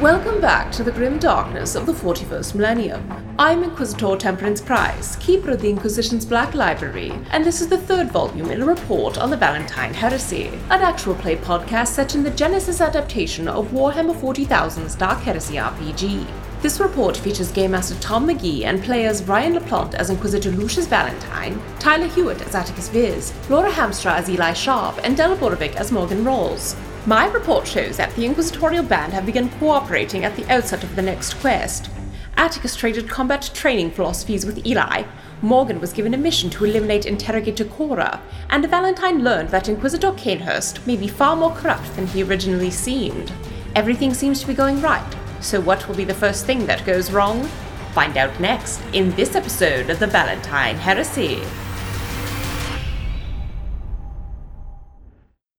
Welcome back to the grim darkness of the 41st millennium. I'm Inquisitor Temperance Price, keeper of the Inquisition's Black Library, and this is the third volume in a report on the Valentyne Heresy, an actual play podcast set in the Genesys adaptation of Warhammer 40,000's Dark Heresy RPG. This report features Game Master Tom McGee and players Ryan LaPlante as Inquisitor Lucius Valentyne, Tyler Hewitt as Attikus Viz, Laura Hamstra as Eli Sharp, and Della Borovic as Morgan Rawls. My report shows that the Inquisitorial Band have begun cooperating at the outset of the next quest. Attikus traded combat training philosophies with Eli, Morgan was given a mission to eliminate Interrogator Chora, and Valentyne learned that Inquisitor Cainhurst may be far more corrupt than he originally seemed. Everything seems to be going right, so what will be the first thing that goes wrong? Find out next in this episode of the Valentyne Heresy.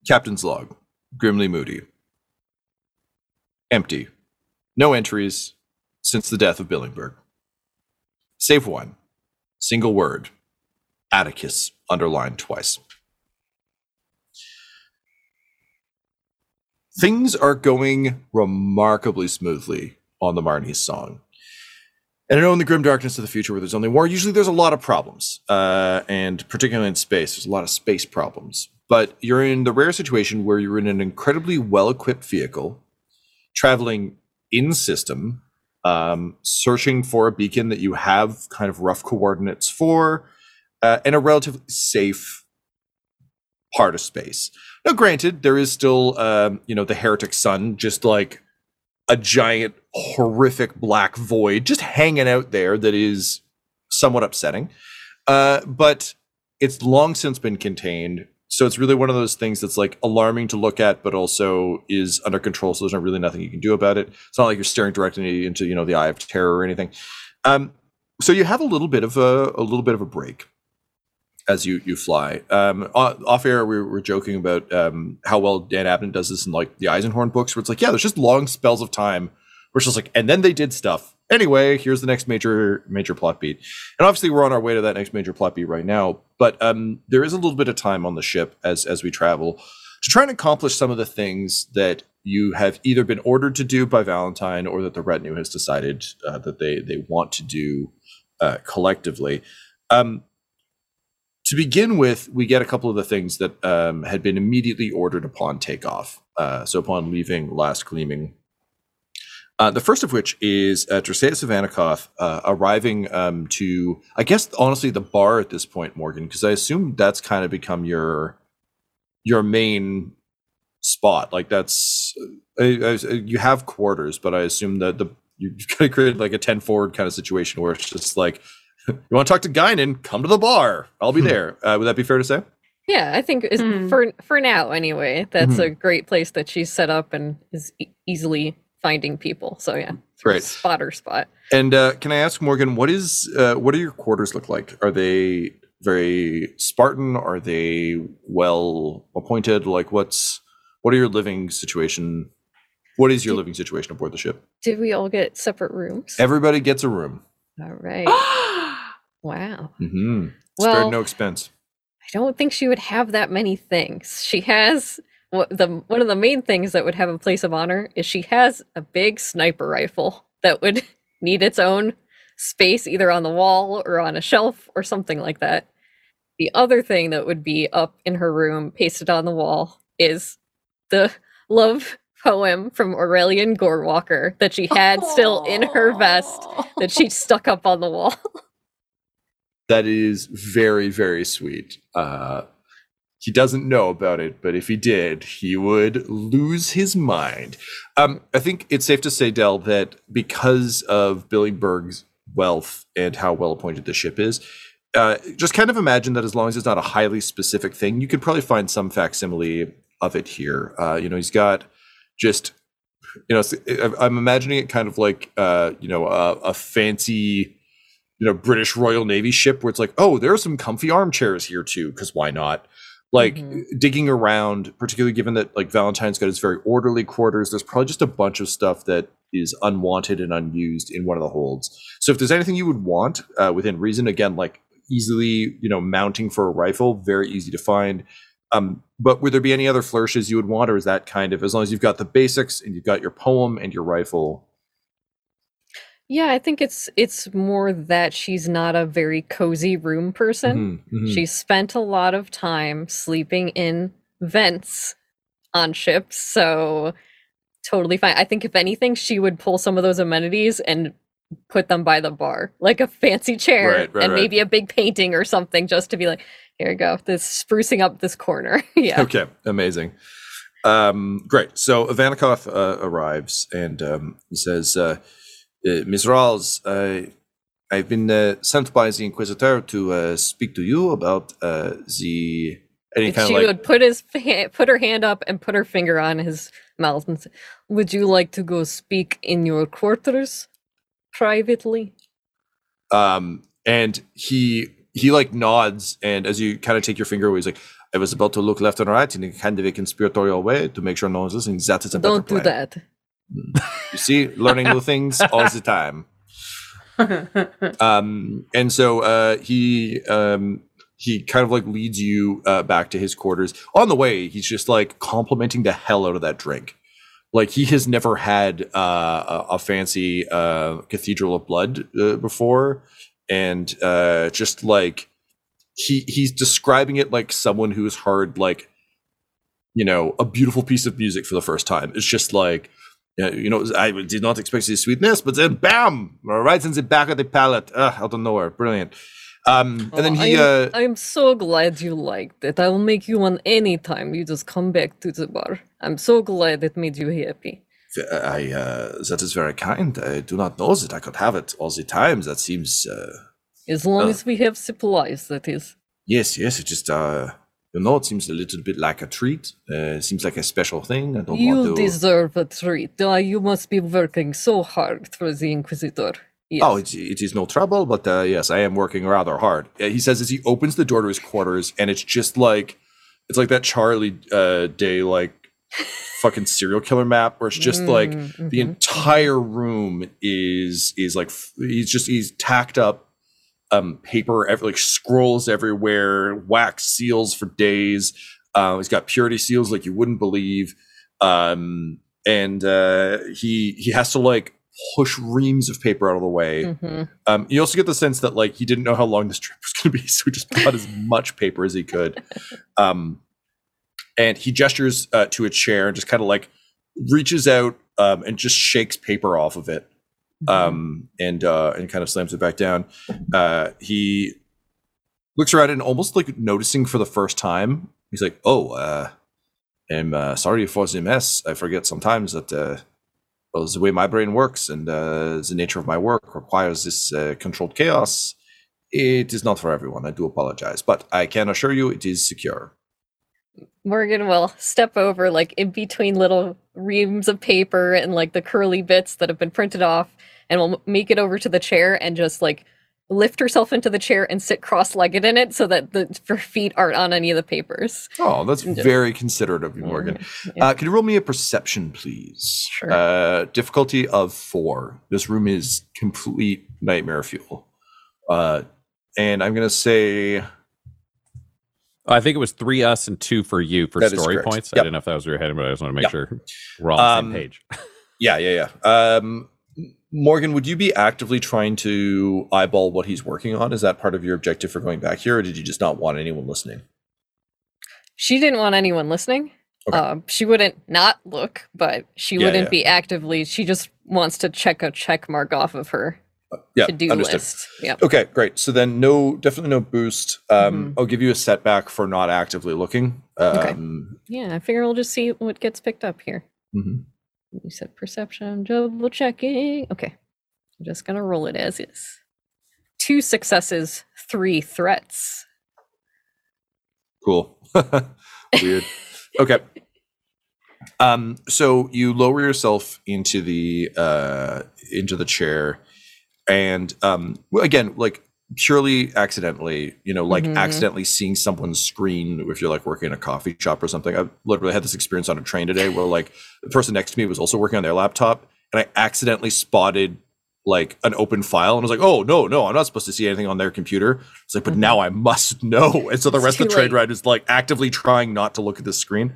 Captain's log. Grimly moody. Empty. No entries since the death of Billingberg. Save one. Single word. Attikus underlined twice. Things are going remarkably smoothly on the Marnie's song. And I know in the grim darkness of the future where there's only war, usually there's a lot of problems. Uh, and particularly in space, there's a lot of space problems. But you're in the rare situation where you're in an incredibly well equipped vehicle, traveling in system, um, searching for a beacon that you have kind of rough coordinates for, uh, in a relatively safe part of space. Now, granted, there is still, um, you know, the heretic sun, just like a giant, horrific black void just hanging out there that is somewhat upsetting. Uh, but it's long since been contained. So it's really one of those things that's like alarming to look at, but also is under control. So there's not really nothing you can do about it. It's not like you're staring directly into you know the eye of terror or anything. Um, so you have a little bit of a, a little bit of a break as you you fly. Um, off air, we were joking about um, how well Dan Abnett does this in like the Eisenhorn books, where it's like, yeah, there's just long spells of time where it's just like, and then they did stuff. Anyway, here's the next major major plot beat, and obviously we're on our way to that next major plot beat right now. But um, there is a little bit of time on the ship as as we travel to try and accomplish some of the things that you have either been ordered to do by Valentyne or that the retinue has decided uh, that they they want to do uh, collectively. Um, to begin with, we get a couple of the things that um, had been immediately ordered upon takeoff. Uh, so upon leaving Last Gleaming, uh, the first of which is uh, Dracea Savanikoth uh, arriving um, to, I guess, honestly, the bar at this point, Morgan, because I assume that's kind of become your your main spot. Like that's uh, you have quarters, but I assume that the you've kind of created like a ten forward kind of situation where it's just like you want to talk to Guinan, come to the bar. I'll be there. Uh, would that be fair to say? Yeah, I think mm. for for now anyway, that's mm-hmm. a great place that she's set up and is e- easily finding people. So yeah, great spotter spot. And uh, can I ask Morgan, what is uh, what do your quarters look like? Are they very Spartan? Are they well appointed? Like, what's what are your living situation? What is your did, living situation aboard the ship? Did we all get separate rooms? Everybody gets a room. All right. wow. Mm-hmm. Well, Spared no expense. I don't think she would have that many things. She has the one of the main things that would have a place of honor is she has a big sniper rifle that would need its own space either on the wall or on a shelf or something like that. The other thing that would be up in her room pasted on the wall is the love poem from Aurelian Gorewalker that she had Aww. still in her vest that she stuck up on the wall. that is very very sweet. Uh, he doesn't know about it, but if he did, he would lose his mind. Um, I think it's safe to say, Dell, that because of Billingberg's wealth and how well appointed the ship is, uh, just kind of imagine that as long as it's not a highly specific thing, you could probably find some facsimile of it here. Uh, you know, he's got just you know, I'm imagining it kind of like, uh, you know, a, a fancy, you know, British Royal Navy ship where it's like, oh, there are some comfy armchairs here too, because why not? Like Mhm. digging around, particularly given that like Valentyne's got his very orderly quarters, there's probably just a bunch of stuff that is unwanted and unused in one of the holds. So if there's anything you would want uh, within reason, again, like easily, you know, mounting for a rifle, very easy to find. Um, but would there be any other flourishes you would want, or is that kind of as long as you've got the basics and you've got your poem and your rifle? Yeah, I think it's it's more that she's not a very cozy room person. Mhm, mhm. She spent a lot of time sleeping in vents on ships, so totally fine. I think if anything, she would pull some of those amenities and put them by the bar, like a fancy chair Right, right, and right. maybe a big painting or something, just to be like, here you go, this sprucing up this corner. yeah. Okay, amazing. Um, great. So Ivanikov uh, arrives and um, he says, uh, uh, "Ms. Rawls, uh, I've been uh, sent by the Inquisitor to uh, speak to you about uh, the any kind she like would put his put her hand up and put her finger on his mouth and say, "Would you like to go speak in your quarters privately?" um and he he like nods and as you kind of take your finger away he's like i was about to look left and right in a kind of a conspiratorial way to make sure no one's listening that is a Don't do plan. that. You see learning new things all the time. Um and so uh he um he kind of like leads you uh, back to his quarters. On the way he's just like complimenting the hell out of that drink. Like he has never had uh, a, a fancy uh, cathedral of blood uh, before. And uh, just like he he's describing it like someone who's heard like you know a beautiful piece of music for the first time. It's just like yeah, you know, I did not expect the sweetness, but then bam, right in the back of the palate, uh, out of nowhere, brilliant. Um, and then Oh, he, I'm, uh, I'm so glad you liked it. I will make you one anytime you just come back to the bar. I'm so glad it made you happy. I, uh, that is very kind. I do not know that I could have it all the time. That seems, uh, As long Uh. as we have supplies, that is. yes, yes, it just, uh, you know, it seems a little bit like a treat. Uh, it seems like a special thing. I don't You want to. deserve a treat. Uh, you must be working so hard for the Inquisitor. Yes. Oh, it, it is no trouble, but uh, yes, I am working rather hard. Uh, he says as he opens the door to his quarters, and it's just like it's like that Charlie uh, Day like fucking serial killer map, where it's just like Mm, the entire room is is like he's just he's tacked up um paper every, like scrolls everywhere wax seals for days. Uh, he's got purity seals like you wouldn't believe. Um and uh he he has to like push reams of paper out of the way. Mhm. um you also get the sense that like he didn't know how long this trip was going to be so he just bought as much paper as he could. Um and he gestures uh, to a chair and just kind of like reaches out um, and just shakes paper off of it um, and uh, and kind of slams it back down. Uh, he looks around and almost like noticing for the first time, he's like, "Oh, uh, I'm uh, sorry for the mess. I forget sometimes that uh, well, the way my brain works and uh, the nature of my work requires this uh, controlled chaos. It is not for everyone. I do apologize, but I can assure you it is secure." Morgan will step over like in between little reams of paper and like the curly bits that have been printed off and will make it over to the chair and just like lift herself into the chair and sit cross-legged in it so that the her feet aren't on any of the papers. Oh, that's Yeah. very considerate of you, Morgan. Yeah. Uh, can you roll me a perception, please? Sure. Uh, difficulty of four. This room is complete nightmare fuel. Uh, and I'm going to say I think it was three us and two for you for That is story points. Yep. I didn't know if that was your head, but I just want to make Yep. sure we're all on the Um, same page. Yeah, yeah, yeah. Um, Morgan, would you be actively trying to eyeball what he's working on? Is that part of your objective for going back here, or did you just not want anyone listening? She didn't want anyone listening. Okay. Um, she wouldn't not look, but she Yeah, wouldn't yeah. be actively. She just wants to check a check mark off of her Yeah, to do list. Yep. Okay, great. So then, no, definitely no boost. Um, Mhm. I'll give you a setback for not actively looking. Um, Yeah, I figure we'll just see what gets picked up here. mhm. You said perception, double checking. Okay. I'm just gonna roll it as is. Two successes, three threats. Cool. Weird. Okay. Um, so you lower yourself into the uh, into the chair, and um, again, like purely accidentally, you know, like Mhm. accidentally seeing someone's screen if you're like working in a coffee shop or something. I literally had this experience on a train today where like the person next to me was also working on their laptop, and I accidentally spotted like an open file and I was like, oh no, no, I'm not supposed to see anything on their computer. It's like, but now I must know. And so the rest of the trade late. ride is like actively trying not to look at the screen.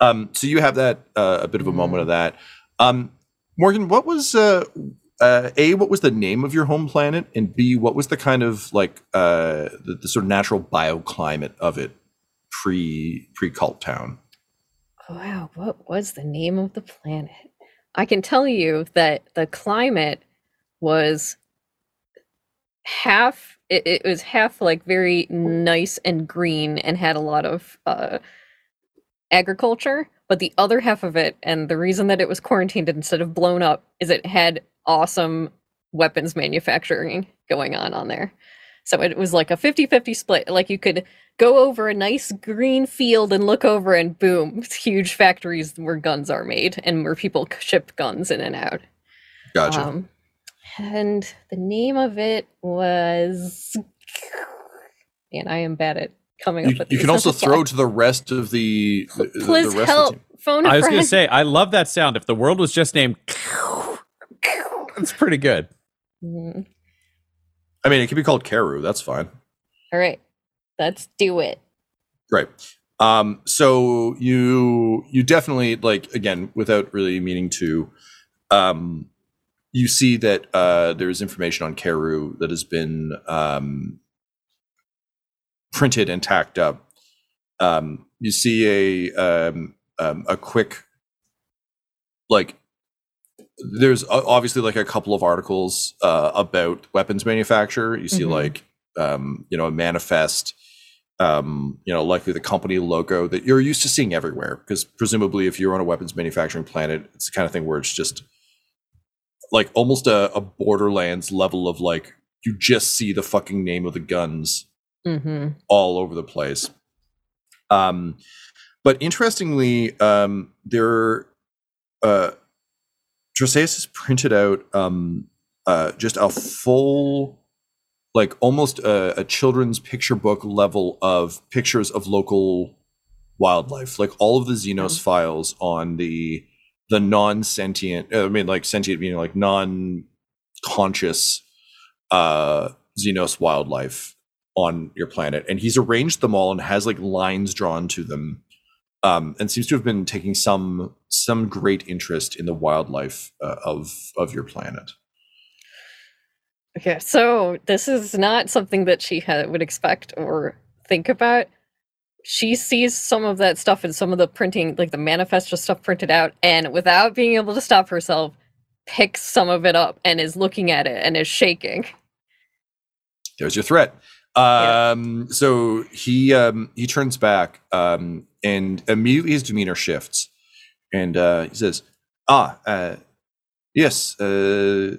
Um, so you have that uh, a bit of a moment of that. Um, Morgan, what was uh, uh, a what was the name of your home planet, and b what was the kind of like uh, the, the sort of natural bioclimate of it pre pre cult town? Wow, what was the name of the planet? I can tell you that the climate was half it, it was half like very nice and green and had a lot of uh agriculture, but the other half of it and the reason that it was quarantined instead of blown up is it had awesome weapons manufacturing going on on there. So it was like a 50-50 split. Like you could go over a nice green field and look over and boom, huge factories where guns are made and where people ship guns in and out. Gotcha. Um, and the name of it was and I am bad at coming you, up with you can also throw to the rest of the, the, the Please rest help. of the team. Phone a I was going to say, I love that sound. If the world was just named, that's pretty good. Mhm. I mean, it could be called Karu. That's fine. All right. Let's do it. Right. Um, so you you definitely like again without really meaning to, um, you see that uh, there's information on Karu that has been um, printed and tacked up. Um, you see a um, um, a quick like there's obviously like a couple of articles uh, about weapons manufacture. You see Mhm. like um, you know a manifest, um, you know likely the company logo that you're used to seeing everywhere. Because presumably, if you're on a weapons manufacturing planet, it's the kind of thing where it's just like almost a, a Borderlands level of like you just see the fucking name of the guns Mm-hmm. all over the place. Um, but interestingly, um, there, uh, Troseus has printed out um, uh, just a full, like almost a, a children's picture book level of pictures of local wildlife, like all of the Xenos files on the the non-sentient. I mean, like sentient meaning like non-conscious uh, Xenos wildlife on your planet and he's arranged them all and has like lines drawn to them um, and seems to have been taking some some great interest in the wildlife uh, of of your planet Okay, so this is not something that she would expect or think about. She sees some of that stuff and some of the printing, like the manifesto stuff printed out, and without being able to stop herself, picks some of it up and is looking at it and is shaking. there's your threat Yeah. um so he um he turns back um and immediately his demeanor shifts and uh he says ah uh yes uh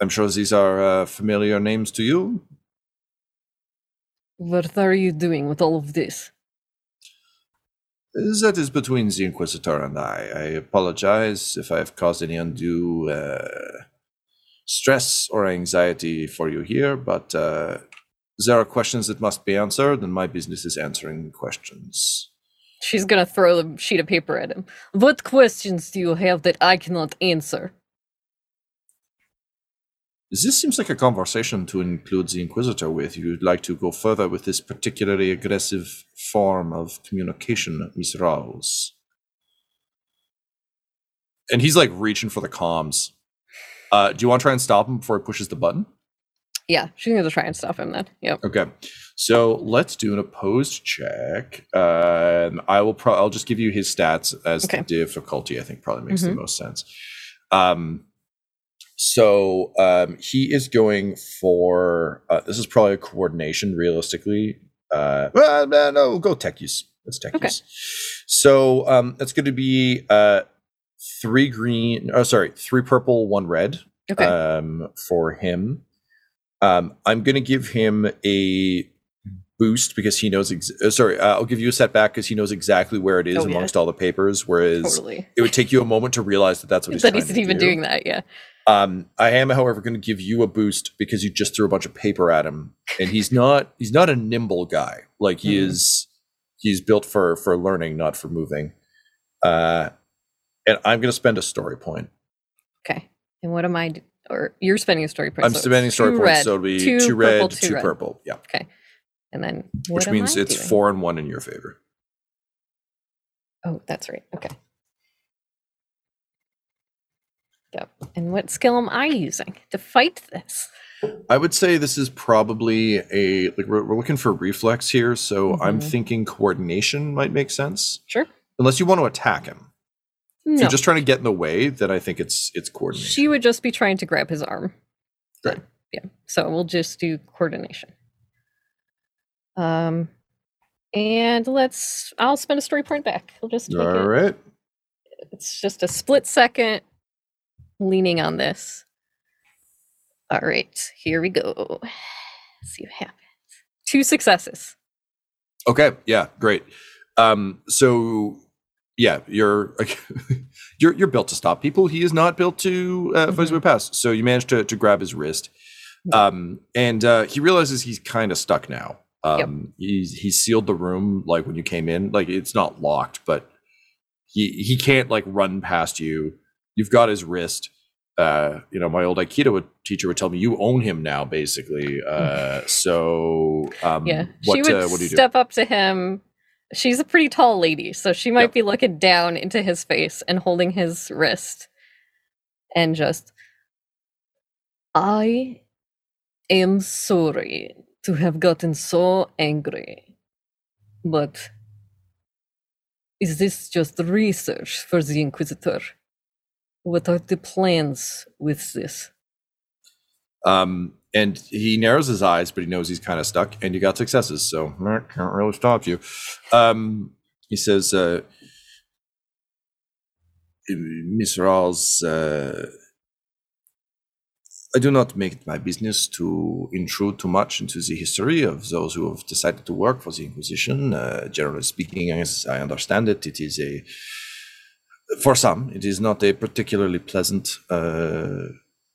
i'm sure these are uh, familiar names to you What are you doing with all of this? That is between the Inquisitor and I. I apologize if I have caused any undue uh, stress or anxiety for you here, but uh, there are questions that must be answered, and my business is answering questions. She's gonna throw a sheet of paper at him. What questions do you have that I cannot answer? This seems like a conversation to include the Inquisitor with. You'd like to go further with this particularly aggressive form of communication, Miss Rawls. And he's like reaching for the comms. Uh, do you want to try and stop him before he pushes the button? Yeah, she's gonna try and stop him then. Yep. Okay, so let's do an opposed check. Um, I will. Pro- I'll just give you his stats as Okay. the difficulty. I think probably makes the Mhm. most sense. Um, so um, he is going for. Uh, this is probably a coordination, realistically. Uh, well, no, no, we'll go tech use. Let's tech Okay. use. So um, that's going to be uh, three green. Oh, sorry, three purple, one red Okay. um, for him. Um, I'm going to give him a boost because he knows. Ex- uh, sorry, uh, I'll give you a setback because he knows exactly where it is Oh, yeah. amongst all the papers. Whereas Totally. it would take you a moment to realize that that's what he's That he's to even do. doing that, yeah. Um, I am, however, going to give you a boost because you just threw a bunch of paper at him, and he's not he's not a nimble guy. Like he Mhm. is, he's built for for learning, not for moving. Uh, and I'm going to spend a story point. Okay. And what am I? Or you're spending a story point. I'm so spending story points, red, so it'll be two two, red, purple, two, two red. purple. Yeah, Okay. And then what which means I it's doing? four and one in your favor. Oh, that's right. Okay. Yep. And what skill am I using to fight this? I would say this is probably a like we're, we're looking for reflex here, so I'm Mhm. thinking coordination might make sense, Sure. unless you want to attack him. No. you're just trying to get in the way, then I think it's it's coordination. She would just be trying to grab his arm. Then, Yeah. So we'll just do coordination. Um, and let's. I'll spend a story point back. We'll just take All it. right. It's just a split second leaning on this. All right, here we go. see what happens. Two successes. Okay. Yeah. Great. Um. So, yeah, you're you're you're built to stop people. He is not built to uh, way past. So you manage to to grab his wrist, um, and uh, he realizes he's kind of stuck now. Um, he's he's sealed the room like when you came in. Like it's not locked, but he he can't like run past you. You've got his wrist. Uh, you know, my old Aikido would, teacher would tell me you own him now, basically. Uh, so um, Yeah, what she would uh, what do you do? step up to him. She's a pretty tall lady, so she might Yep. be looking down into his face and holding his wrist, and just, I am sorry to have gotten so angry, but is this just research for the Inquisitor? What are the plans with this? Um, and he narrows his eyes, but he knows he's kind of stuck, and you got successes, so eh, can't really stop you. Um, he says, uh, Miss Rawls, uh, I do not make it my business to intrude too much into the history of those who have decided to work for the Inquisition. Uh, generally speaking, as I understand it, it is a for some, it is not a particularly pleasant uh,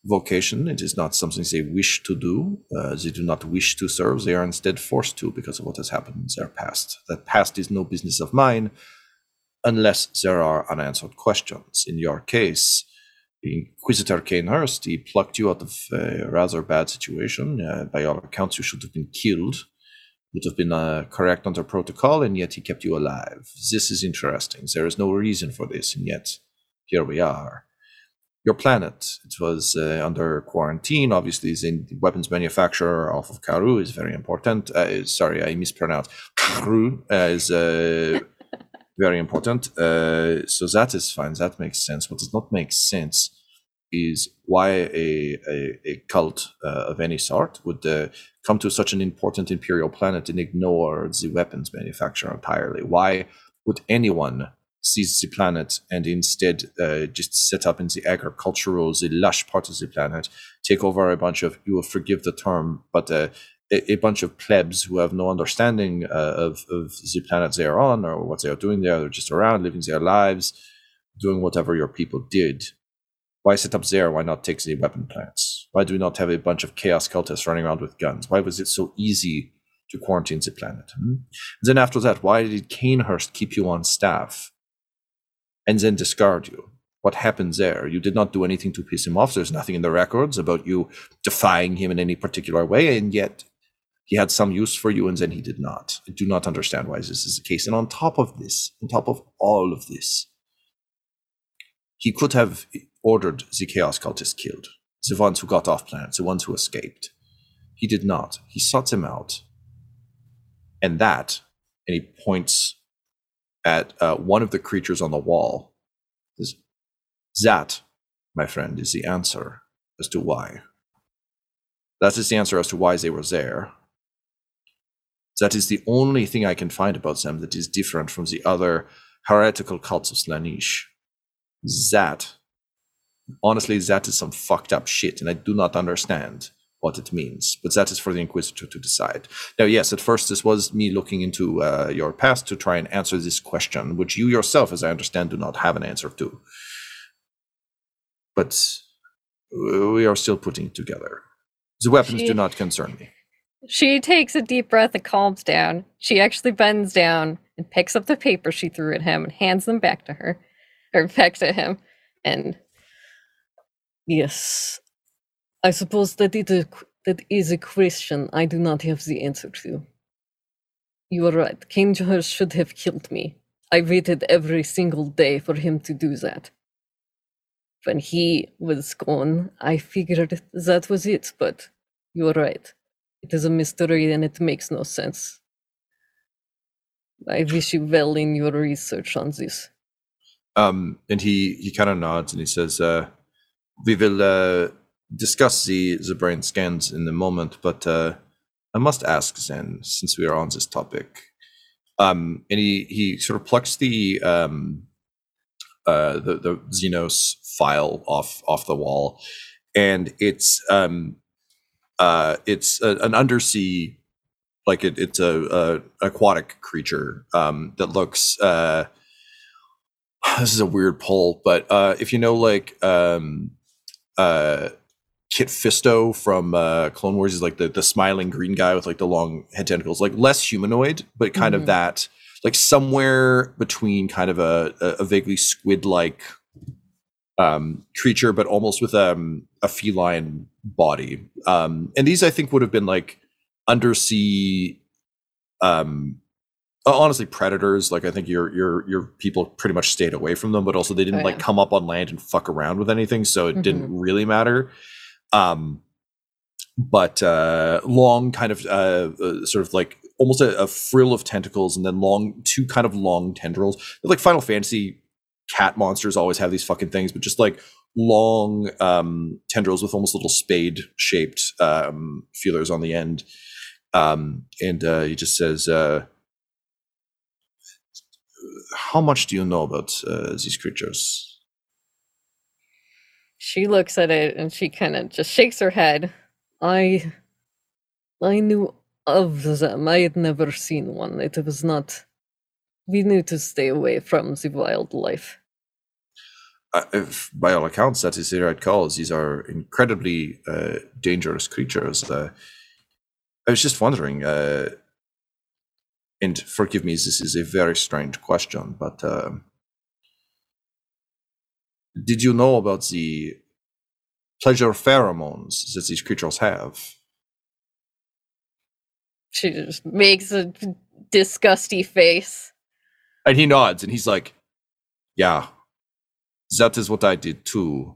vocation. It is not something they wish to do. Uh, they do not wish to serve. They are instead forced to because of what has happened in their past. That past is no business of mine unless there are unanswered questions. In your case, Inquisitor Cainhurst, he plucked you out of a rather bad situation. Uh, by all accounts, you should have been killed. Would have been uh, correct under protocol, and yet he kept you alive. This is interesting. There is no reason for this, and yet here we are. Your planet, it was uh, under quarantine. Obviously, the weapons manufacturer off of Karu is very important. Uh, sorry, I mispronounced. Karu uh, is uh, very important. Uh, so that is fine. That makes sense. What does not make sense is why a, a, a cult uh, of any sort would come to such an important imperial planet and ignore the weapons manufacturer entirely. Why would anyone seize the planet and instead uh, just set up in the agricultural, the lush part of the planet, take over a bunch of, you will forgive the term, but uh, a, a bunch of plebs who have no understanding uh, of, of the planet they are on or what they are doing there. They're just around, living their lives, doing whatever your people did. Why set up there? Why not take the weapon plants? Why do we not have a bunch of chaos cultists running around with guns? Why was it so easy to quarantine the planet? Hmm? Then after that, why did Cainhurst keep you on staff and then discard you? What happened there? You did not do anything to piss him off. There's nothing in the records about you defying him in any particular way, and yet he had some use for you and then he did not. I do not understand why this is the case. And on top of this, on top of all of this, he could have ordered the Chaos Cultists killed, the ones who got off planet, the ones who escaped. He did not. He sought them out. And that, and he points at uh, one of the creatures on the wall, that, my friend, is the answer as to why. That is the answer as to why they were there. That is the only thing I can find about them that is different from the other heretical cults of Slaanesh. That, honestly, that is some fucked up shit, and I do not understand what it means, but that is for the Inquisitor to decide. Now, yes, at first this was me looking into uh, your past to try and answer this question, which you yourself, as I understand, do not have an answer to. But we are still putting it together. The weapons She- do not concern me. She takes a deep breath and calms down. She actually bends down and picks up the paper she threw at him and hands them back to her, or back to him. And yes, I suppose that it is, that is a question I do not have the answer to. You are right. King George should have killed me. I waited every single day for him to do that. When he was gone, I figured that was it, but you are right. It is a mystery and it makes no sense. I wish you well in your research on this. Um, and he he kind of nods and he says, uh, "We will uh, discuss the the brain scans in a moment, but uh, I must ask then, since we are on this topic." Um, and he he sort of plucks the um, uh, the the Xenos file off off the wall, and it's um, uh, it's a, an undersea like it, it's a, a aquatic creature um, that looks uh, this is a weird pull, but uh, if you know like um, uh, Kit Fisto from uh, Clone Wars, is like the the smiling green guy with like the long head tentacles, like less humanoid, but kind Mhm. of that, like somewhere between kind of a a, vaguely squid like um, creature, but almost with um, a feline body. Um, and these, I think, would have been like undersea um uh, honestly predators. Like i think your your your people pretty much stayed away from them but also they didn't Oh, like come up on land and fuck around with anything so it didn't really matter um but uh long kind of uh, uh sort of like almost a, a frill of tentacles and then long two kind of long tendrils. They're like final fantasy cat monsters always have these fucking things but just like long um tendrils with almost little spade shaped um feelers on the end. Um and uh he just says uh how much do you know about uh, these creatures She looks at it and she kind of just shakes her head. I I knew of them. I had never seen one. It was not we knew to stay away from the wildlife. uh, if, by all accounts, that is the right call. These are incredibly uh, dangerous creatures. Uh, I was just wondering, uh, and forgive me, this is a very strange question, but um did you know about the pleasure pheromones that these creatures have? She just makes a disgusty face. And he nods, and he's like, "Yeah, that is what I did too.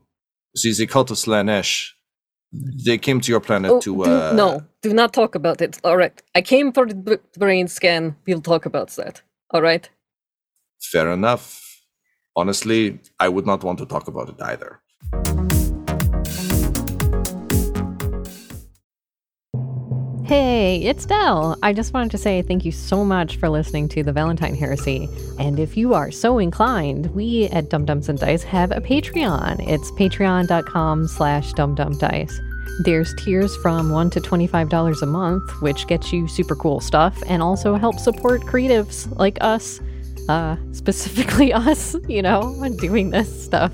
See, the cult of Slaanesh, they came to your planet Oh, to do- uh, no, do not talk about it. All right. I came for the brain scan. We'll talk about that. All right. Fair enough. Honestly, I would not want to talk about it either. Hey, it's Dell. I just wanted to say thank you so much for listening to the Valentyne Heresy. And if you are so inclined, we at Dumb-Dumbs and Dice have a Patreon. It's patreon.com slash dumbdumbdice. There's tiers from $1 to $25 a month, which gets you super cool stuff and also helps support creatives like us, uh, specifically us, you know, when doing this stuff.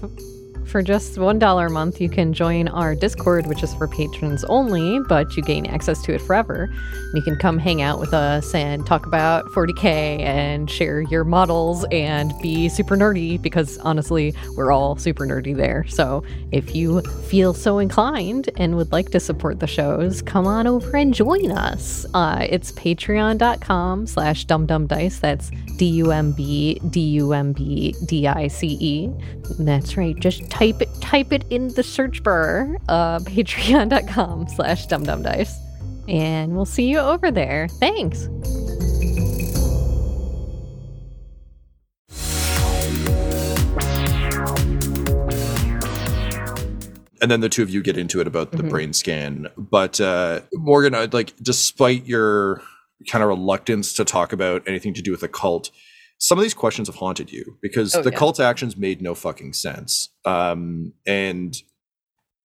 For just $1 a month, you can join our Discord, which is for patrons only, but you gain access to it forever. You can come hang out with us and talk about 40k and share your models and be super nerdy because honestly, we're all super nerdy there. So if you feel so inclined and would like to support the shows, come on over and join us. Uh, it's patreon.com slash dumbdumbdice. That's D-U-M-B D-U-M-B D-I-C-E. That's right. Just type it type it in the search bar. Uh, patreon.com slash dumbdumbdice. And we'll see you over there. Thanks. And then the two of you get into it about the Mhm. brain scan. But uh, Morgan, I'd like, despite your kind of reluctance to talk about anything to do with the cult, some of these questions have haunted you because Oh, the yeah. actions made no fucking sense. Um, and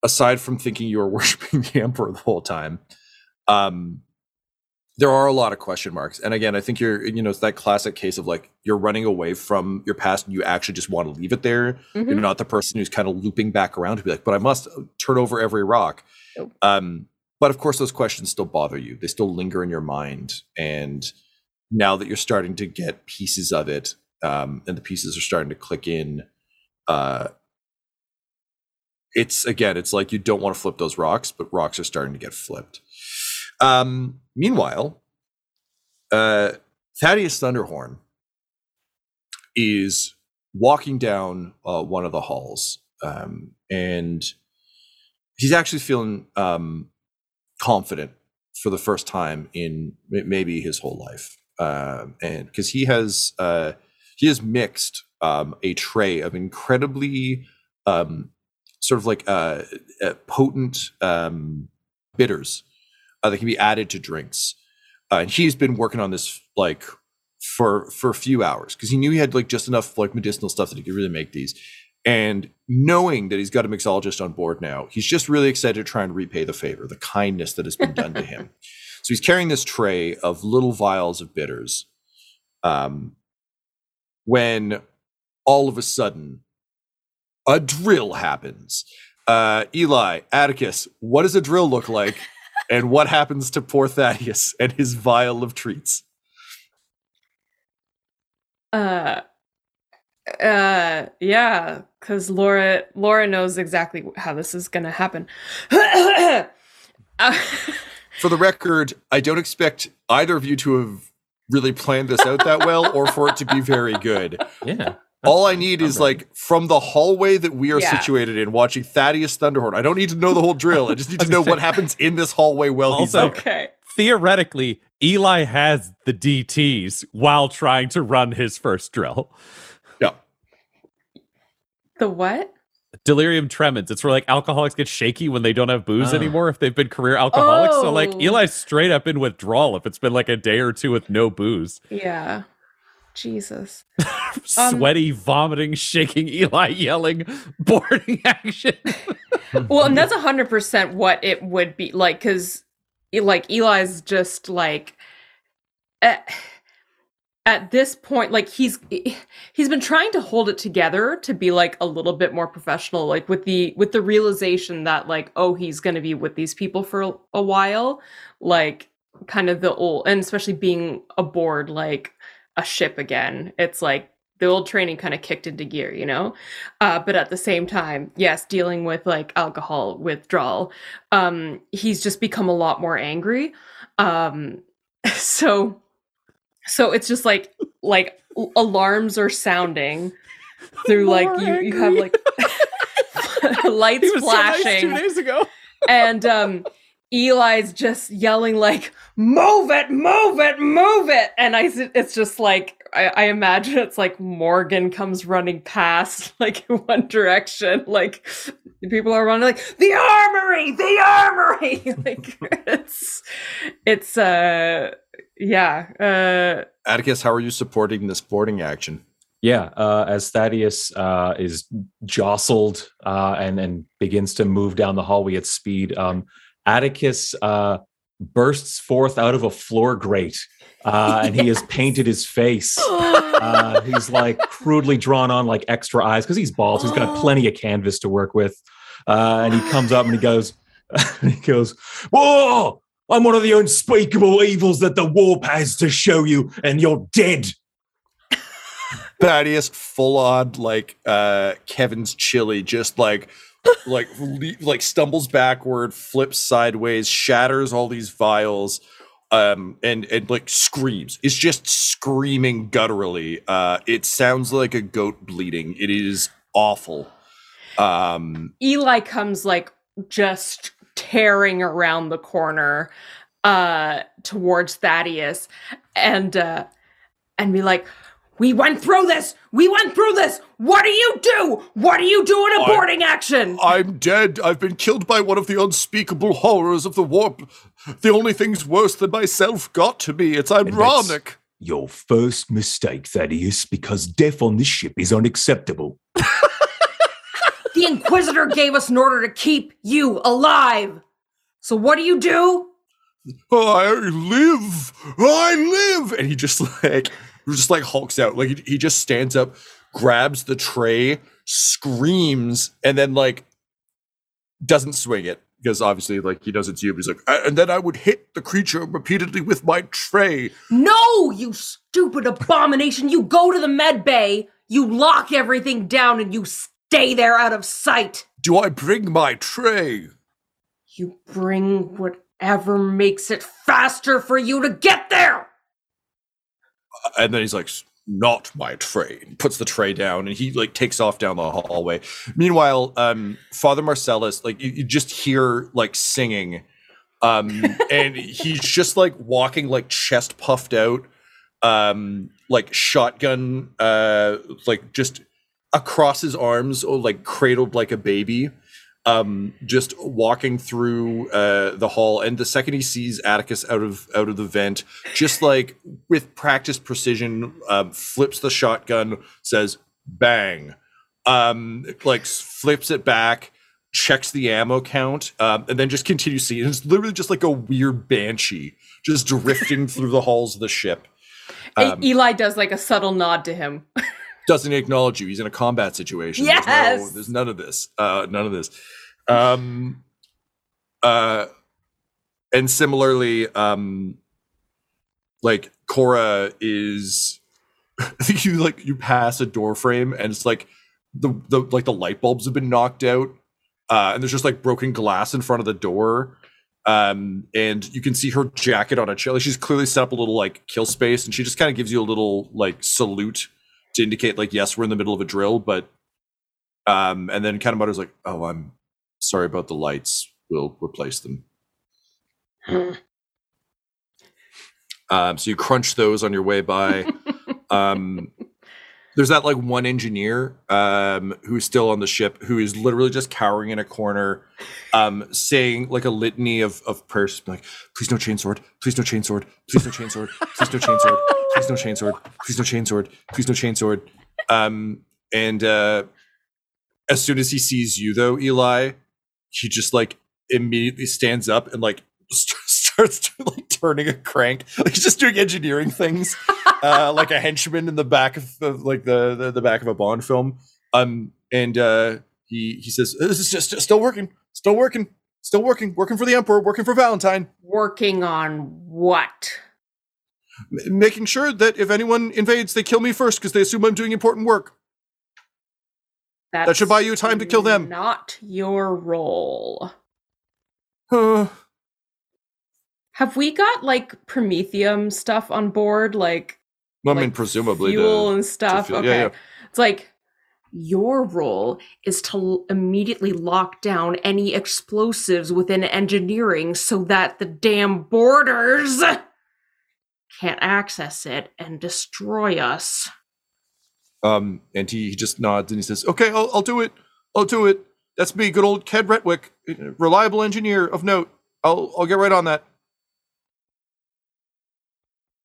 aside from thinking you were worshiping the emperor the whole time, um, there are a lot of question marks. And again, I think you're, you know, it's that classic case of like you're running away from your past and you actually just want to leave it there. Mhm. You're not the person who's kind of looping back around to be like, but I must turn over every rock. Nope. Um, but of course, those questions still bother you. They still linger in your mind. And now that you're starting to get pieces of it, um, and the pieces are starting to click in, uh, it's again, it's like you don't want to flip those rocks, but rocks are starting to get flipped. Um, meanwhile, uh, Thaddeus Thunderhorn is walking down uh, one of the halls, um, and he's actually feeling um, confident for the first time in maybe his whole life, um, and because he has uh, he has mixed um, a tray of incredibly um, sort of like uh, uh, potent um, bitters uh, that can be added to drinks. Uh, and he's been working on this like for for a few hours because he knew he had like just enough like medicinal stuff that he could really make these. And knowing that he's got a mixologist on board now, he's just really excited to try and repay the favor, the kindness that has been done to him. So he's carrying this tray of little vials of bitters. Um, when all of a sudden a drill happens. Uh, Eli, Attikus, what does a drill look like? and what happens to poor Thaddeus and his vial of treats? Uh, uh, yeah, because Laura Laura knows exactly how this is gonna happen. Uh, For the record, I don't expect either of you to have really planned this out that well or for it to be very good. Yeah. All I need is like from the hallway that we are Yeah. situated in, watching Thaddeus Thunderhorn. I don't need to know the whole drill. I just need to know what happens in this hallway while he's Also- there. okay. Theoretically, Eli has the DTs while trying to run his first drill. Yeah. The what? Delirium tremens. It's where like alcoholics get shaky when they don't have booze Ah. anymore if they've been career alcoholics. So like Oh. Eli's straight up in withdrawal if it's been like a day or two with no booze. Yeah. Jesus. Um, Sweaty, vomiting, shaking Eli yelling, boarding action. well and that's 100% what it would be like because like eli's just like at, at this point like he's he's been trying to hold it together to be like a little bit more professional like with the with the realization that like oh he's going to be with these people for a, while like kind of the old and especially being aboard like a ship again it's like the old training kind of kicked into gear you know? Uh, but at the same time yes dealing with like alcohol withdrawal um he's just become a lot more angry um so so it's just like like alarms are sounding through like you you have like lights flashing so nice two days ago. and um Eli's just yelling like move it move it move it! And I it's just like I, I imagine it's like Morgan comes running past like in one direction like people are running like the armory the armory! Like it's it's uh yeah uh Attikus, how are you supporting this boarding action? Yeah, uh, as Thaddeus uh, is jostled uh, and and begins to move down the hallway at speed, um, Attikus uh, bursts forth out of a floor grate, uh, and he has painted his face. Uh, he's like crudely drawn on like extra eyes because he's bald. So he's got plenty of canvas to work with, uh, and he comes up and he goes, and he goes, "Whoa! I'm one of the unspeakable evils that the warp has to show you, and you're dead." Thaddeus full on like uh Kevin's chili, just like like le- like stumbles backward, flips sideways, shatters all these vials, um, and and like screams. It's just screaming gutturally. Uh, it sounds like a goat bleeding. It is awful. Um, Eli comes like just tearing around the corner uh towards Thaddeus and uh and be like we went through this we went through this what do you do what do you do in a I- boarding action I'm dead. I've been killed by one of the unspeakable horrors of the warp. The only things worse than myself got to me. It's ironic. Your first mistake, Thaddeus, because death on this ship is unacceptable. The Inquisitor gave us an order to keep you alive. So what do you do? I live, I live, and he just like just like hulks out. Like he, he just stands up, grabs the tray, screams, and then like doesn't swing it because obviously like he knows it's you. But he's like, "Uh, and then I would hit the creature repeatedly with my tray. No, you stupid abomination. You go to the med bay, you lock everything down, and you stay there out of sight. Do I bring my tray? You bring whatever makes it faster for you to get there. And then he's like, not my tray. He puts the tray down and he like takes off down the hallway. Meanwhile, um, Father Marcellus, like you, you just hear like singing. Um, and he's just like walking like chest puffed out, um, like shotgun, uh, like just across his arms, or like cradled like a baby um just walking through uh the hall. And the second he sees Attikus out of out of the vent just like with practiced precision um flips the shotgun says bang. Um like flips it back checks the ammo count um and then just continues seeing. It's literally just like a weird banshee just drifting through the halls of the ship. Um, Eli does like a subtle nod to him. doesn't acknowledge you. He's in a combat situation. There's, no, Yes! there's none of this. Uh, none of this. Um, uh, and similarly, um, like Chora is, you like you pass a door frame and it's like the the like the light bulbs have been knocked out, uh, and there's just like broken glass in front of the door. Um, and you can see her jacket on a chair. Like she's clearly set up a little like kill space, and she just kind of gives you a little like salute to indicate like yes we're in the middle of a drill but um and then of mutters like oh i'm sorry about the lights. We'll replace them. Um so you crunch those on your way by. Um there's that like one engineer um who's still on the ship who is literally just cowering in a corner um saying like a litany of of prayers like please no chainsword please no chainsword please no chainsword please no chainsword please no chainsword please no chainsword please no chainsword um and uh as soon as he sees you though eli he just like immediately stands up and like starts like turning a crank like he's just doing engineering things uh like a henchman in the back of the, like the, the the back of a bond film um and uh he he says this is just still working still working still working working for the emperor working for Valentyne Working on what? M- making sure that if anyone invades they kill me first because they assume i'm doing important work That's should buy you time to kill them. Not your role. uh, Have we got like Promethium stuff on board? Like i mean like presumably fuel to- and stuff. fuel- okay, yeah, yeah. it's like your role is to l- immediately lock down any explosives within engineering so that the damn boarders can't access it and destroy us. Um, and he, he just nods and he says, "Okay, I'll, I'll do it. I'll do it. That's me, good old Ked Retwick, reliable engineer of note. I'll I'll get right on that."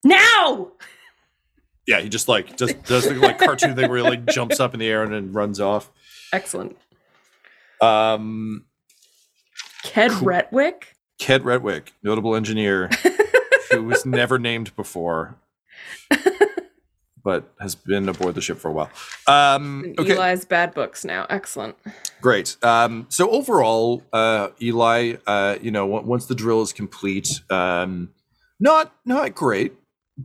Now! Yeah, he just like just does the like cartoon thing where he like jumps up in the air and then runs off. Excellent. Um, Ked Cool. Retwick? Ked Retwick, notable engineer who was never named before, but has been aboard the ship for a while. Um, okay, Eli's bad books now. Excellent. Great. Um, so overall, uh, Eli, uh, you know, on- once the drill is complete, um, not not great,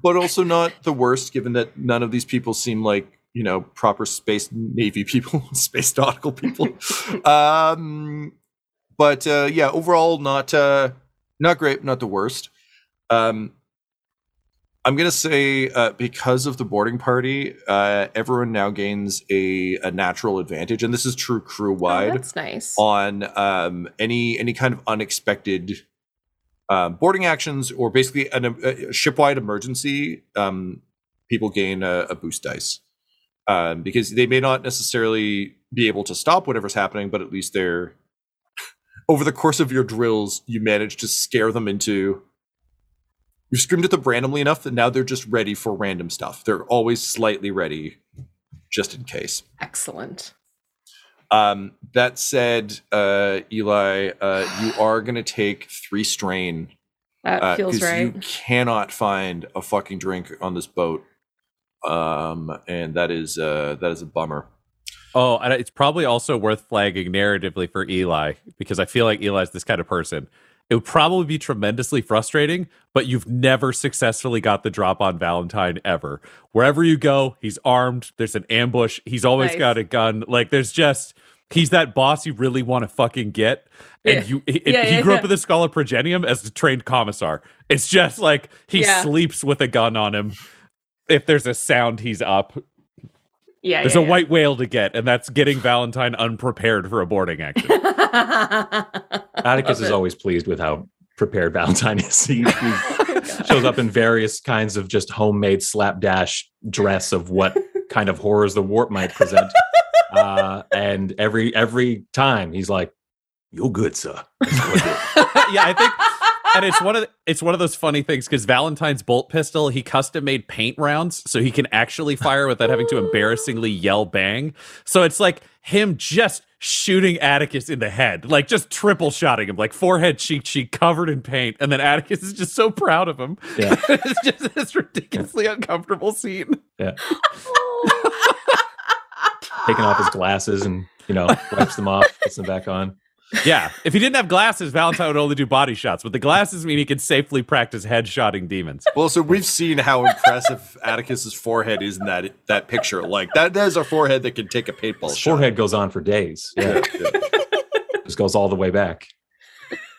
but also not the worst, given that none of these people seem like you know proper space navy people, space nautical people. um, but uh, yeah, overall, not uh, not great, not the worst. Um, I'm gonna say uh, because of the boarding party, uh, everyone now gains a, a natural advantage, and this is true crew Oh, wide that's nice. on um, any any kind of unexpected um, boarding actions or basically an, a ship-wide emergency. Um, people gain a, a boost dice um, because they may not necessarily be able to stop whatever's happening, but at least they're over the course of your drills, you manage to scare them into. You screamed at them randomly enough that now they're just ready for random stuff. They're always slightly ready, just in case. Excellent. Um, that said, uh, Eli, uh, you are going to take three strain That uh, feels 'cause right. you cannot find a fucking drink on this boat, um, and that is uh, that is a bummer. Oh, and it's probably also worth flagging narratively for Eli because I feel like Eli's this kind of person. It would probably be tremendously frustrating, but you've never successfully got the drop on Valentyne ever. Wherever you go, he's armed. There's an ambush. He's always Nice. got a gun. Like there's just he's that boss you really want to fucking get. And Yeah. you, he, Yeah, he yeah, grew up with the Schola Progenium as a trained commissar. It's just like he sleeps with a gun on him. If there's a sound, he's up. Yeah, There's yeah, a white whale to get, and that's getting Valentyne unprepared for a boarding action. Attikus is always pleased with how prepared Valentyne is. He, he shows up in various kinds of just homemade slapdash dress of what kind of horrors the warp might present. Uh, and every every time he's like, "You're good, sir." yeah, I think, and it's one of the, it's one of those funny things because Valentyne's bolt pistol he custom made paint rounds so he can actually fire without having to embarrassingly yell bang. So it's like him just shooting Attikus in the head, like just triple shotting him, like forehead, cheek, cheek, covered in paint, and then Attikus is just so proud of him. Yeah. it's just this ridiculously uncomfortable scene. Yeah, taking off his glasses and you know wipes them off, puts them back on. Yeah, if he didn't have glasses, Valentyne would only do body shots, but the glasses mean he can safely practice headshotting demons. Well, so we've seen how impressive Attikus's forehead is in that that picture. Like that, that is a forehead that can take a paintball His shot. forehead goes on for days. Yeah, just goes all the way back.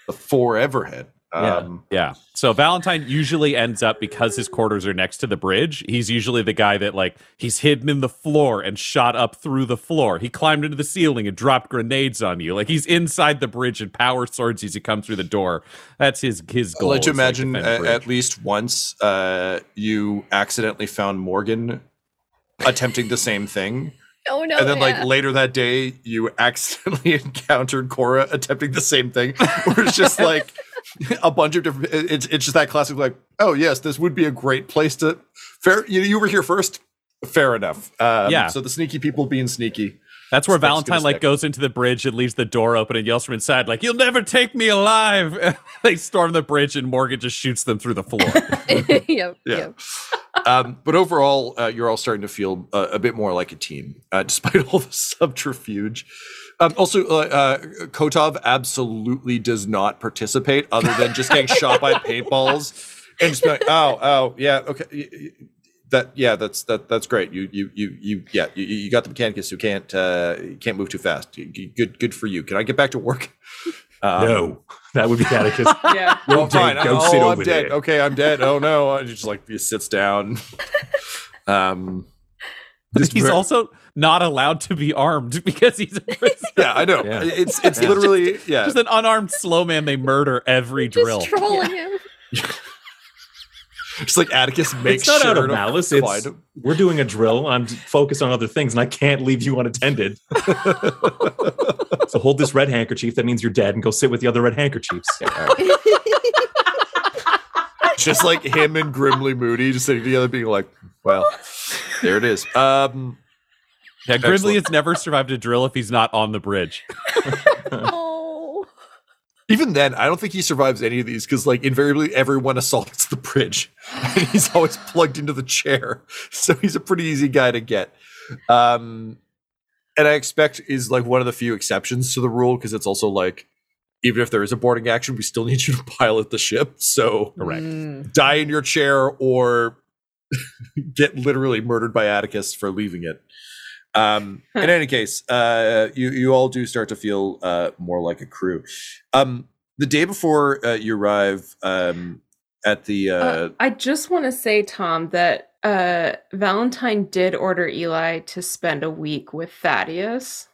the forever head. Yeah. Um, Yeah. So Valentyne usually ends up because his quarters are next to the bridge. He's usually the guy that like he's hidden in the floor and shot up through the floor. He climbed into the ceiling and dropped grenades on you. Like he's inside the bridge and power swords as you come through the door. That's his his I'll goal. let you is, like, imagine at, at least once uh, you accidentally found Morgan attempting the same thing. Oh no! and then, yeah. like, later that day, you accidentally encountered Chora attempting the same thing. Where it's just like a bunch of different. It's, it's just that classic, like, oh, yes, this would be a great place to. Fair, you, you were here first. Fair enough. Um, Yeah. So the sneaky people being sneaky. That's where Valentyne like stick. goes into the bridge and leaves the door open and yells from inside, like, "You'll never take me alive!" they storm the bridge and Morgan just shoots them through the floor. yep, Yeah. yep. um, but overall, uh, you're all starting to feel uh, a bit more like a team, uh, despite all the subterfuge. Um, also, uh, uh, Kotov absolutely does not participate, other than just getting shot by paintballs and just be like, "Oh, oh, yeah, okay." y- y- That yeah, that's that that's great. You you you you yeah, you, you got the mechanicus who can't uh, can't move too fast. You- you- Good good for you. Can I get back to work? Um, no, that would be Attikus. yeah. Oh, You're fine. dead. Go oh, sit I'm over dead. there. Okay, I'm dead. Oh no! And he just like he sits down. um, he's ver- also not allowed to be armed because he's a prisoner. yeah, I know. Yeah. It's it's Yeah. literally yeah. just an unarmed slow man they murder every drill. Just trolling him. It's like Attikus makes It's not sure out of malice. It's we're doing a drill. I'm focused on other things, and I can't leave you unattended. so hold this red handkerchief. That means you're dead, and go sit with the other red handkerchiefs. just like him and Grimly Moody just sitting together, being like, "Well, there it is." Um, Yeah, Grimley Excellent. has never survived a drill if he's not on the bridge. Oh. even then, I don't think he survives any of these because, like, invariably everyone assaults the bridge, and he's always plugged into the chair. So he's a pretty easy guy to get. Um, and I expect is like one of the few exceptions to the rule because it's also like, even if there is a boarding action, we still need you to pilot the ship. So Correct. Mm. die in your chair or get literally murdered by Attikus for leaving it. Um, in any case, uh, you you all do start to feel uh, more like a crew. Um, the day before uh, you arrive um, at the uh, Uh, I just want to say, Tom, that uh, Valentyne did order Eli to spend a week with Thaddeus.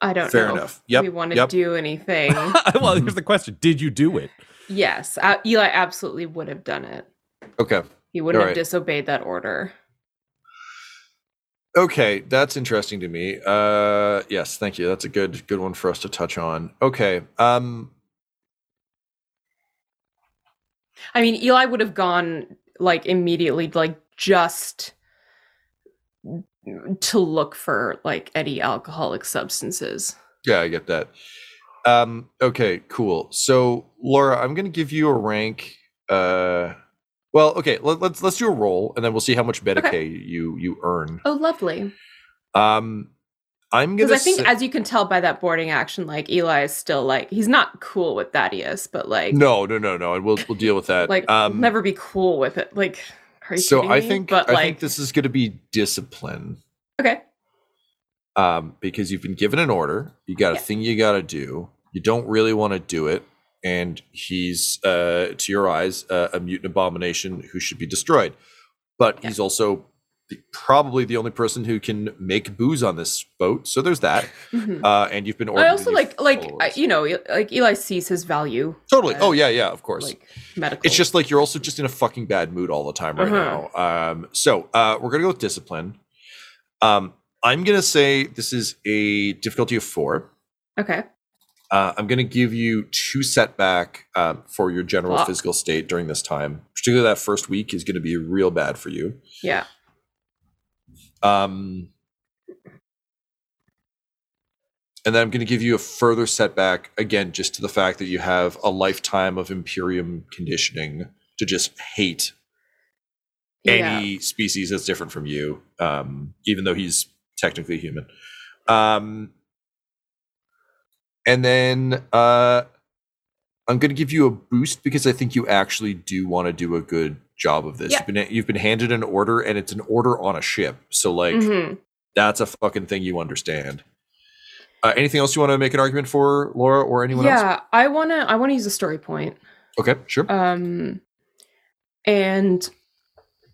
I don't Fair know enough. if Yep, we want to yep. do anything. well, here's the question: Did you do it? yes, uh, Eli absolutely would have done it. okay, He wouldn't Alright. have disobeyed that order. Okay, that's interesting to me. Uh, yes, thank you. That's a good good one for us to touch on. Okay, um, I mean, Eli would have gone like immediately, like just to look for like any alcoholic substances. Yeah, I get that. Um, okay, cool. So, Laura, I'm going to give you a rank. Uh, well, okay, let, let's let's do a roll, and then we'll see how much Medicae Okay. you you earn. Oh, lovely. Um, I'm gonna. I think, say- as you can tell by that boarding action, like Eli is still like he's not cool with Thaddeus, but like no, no, no, no, and we'll we'll deal with that. like um, never be cool with it. Like, are you So I think but I like, think this is going to be discipline. okay, um, because you've been given an order. You got a thing you got to do. You don't really want to do it, and he's, uh, to your eyes, uh, a mutant abomination who should be destroyed. But Yeah. he's also the, probably the only person who can make booze on this boat. So there's that. Mhm. Uh, and you've been ordered. I also like like you know like Eli sees his value totally. uh, oh yeah, yeah. Of course. like medical. It's just like you're also just in a fucking bad mood all the time right Uh-huh. now. Um, so uh, we're gonna go with discipline. Um, I'm gonna say this is a difficulty of four. okay. Uh, I'm going to give you two setback uh, for your general Fuck. physical state during this time. Particularly that first week is going to be real bad for you. Yeah. Um, and then I'm going to give you a further setback again, just to the fact that you have a lifetime of Imperium conditioning to just hate Yeah. any species that's different from you, um, even though he's technically human. Um, and then uh, I'm going to give you a boost because I think you actually do want to do a good job of this. Yeah. You've been you've been handed an order, and it's an order on a ship, so like Mhm. that's a fucking thing you understand. Uh, anything else you want to make an argument for, Laura, or anyone else? Yeah, I wanna I wanna use a story point. Okay, sure. Um, and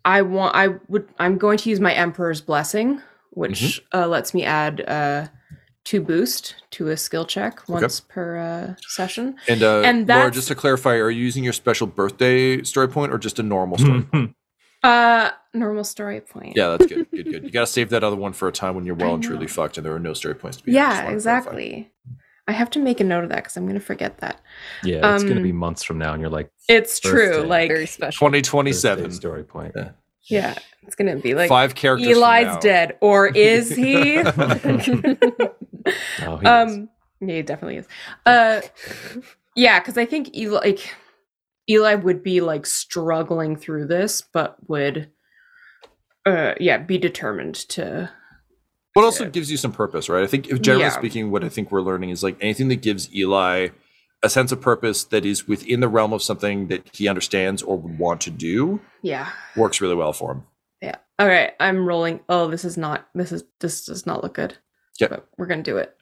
I want I would I'm going to use my Emperor's Blessing, which Mm-hmm. uh, lets me add uh two boost to a skill check once per uh, session. and uh, and Laura, just to clarify, are you using your special birthday story point or just a normal story? point? Uh, normal story point. Yeah, that's good. Good, good. You got to save that other one for a time when you're well and truly fucked and there are no story points to be. Yeah, wanted to clarify. exactly. I have to make a note of that because I'm going to forget that. Yeah, it's going to Um, be months from now, and you're like It's true. Birthday. Like, Very special. 2027. Thursday story point. Yeah. yeah, it's going to be like Five characters. from Eli's now. dead, or is he? Oh, he um, yeah, he definitely is. Uh, yeah, because I think Eli, like Eli would be like struggling through this, but would, uh, yeah, be determined to. But also Yeah. gives you some purpose, right? I think, if generally Yeah. speaking, what I think we're learning is like anything that gives Eli a sense of purpose that is within the realm of something that he understands or would want to do Yeah, works really well for him. yeah. All right, I'm rolling. Oh, this is not. This is. This does not look good. Yep. But we're gonna do it.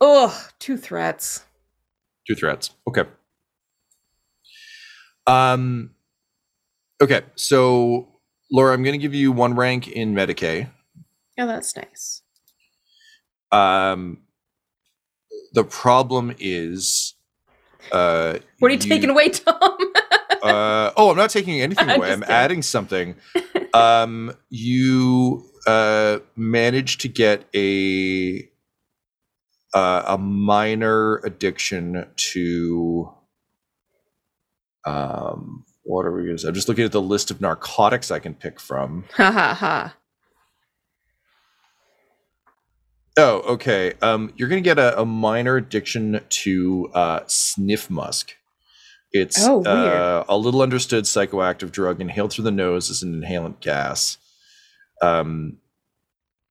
Oh, two threats. Two threats. Okay. Um. Okay, so Laura, I'm going to give you one rank in Medicae. Oh, that's nice. Um, the problem is, uh, What are you, taking away, Tom? Uh, oh, I'm not taking anything away. I'm adding something. Um, you uh, managed to get a uh, a minor addiction to. Um, what are we going to say? I'm just looking at the list of narcotics I can pick from. ha ha ha. Oh, okay. Um, you're going to get a, a minor addiction to uh, sniff musk. It's Oh, uh, a little understood psychoactive drug inhaled through the nose as an inhalant gas. Um,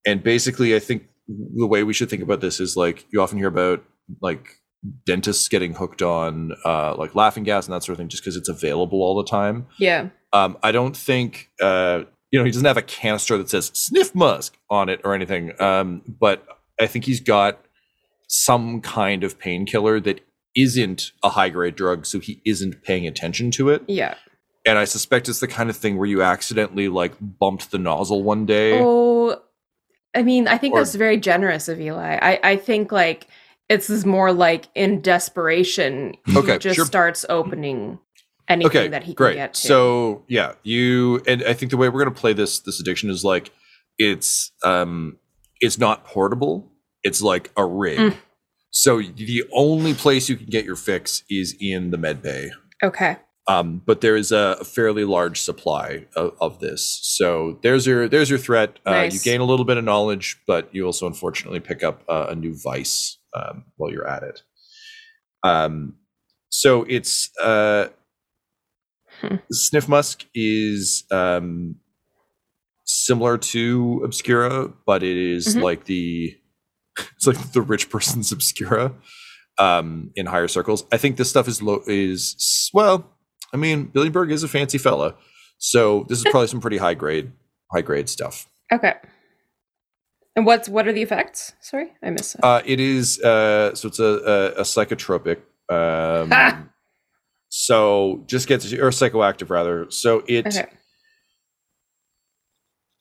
and basically, I think the way we should think about this is like you often hear about like dentists getting hooked on uh, like laughing gas and that sort of thing just because it's available all the time. Yeah. Um, I don't think uh, you know he doesn't have a canister that says sniff musk on it or anything. Um, but I think he's got some kind of painkiller that isn't a high grade drug, so he isn't paying attention to it. Yeah. And I suspect it's the kind of thing where you accidentally like bumped the nozzle one day. Oh, I mean, I think Or- that's very generous of Eli. I, I think like it's is more like in desperation, he Okay, just sure. starts opening anything okay, that he great. can get to. So yeah, you and I think the way we're gonna play this this addiction is like it's um it's not portable. It's like a rig. Mm. So the only place you can get your fix is in the med bay. okay, Um, but there is a fairly large supply of, of this. So there's your there's your threat. Uh, You gain a little bit of knowledge, but you also unfortunately pick up uh, a new vice um, while you're at it. Um, so it's uh, Hmm. Sniff Musk is um, similar to Obscura, but it is Mhm. like the it's like the rich person's Obscura um, in higher circles. I think this stuff is low is well. I mean, Billyberg is a fancy fella, so this is probably some pretty high grade high grade stuff. Okay. And what's what are the effects? Sorry, I missed that. Uh, it is uh, so it's a a, a psychotropic. Um, Ah! So just gets or psychoactive rather. So it. okay.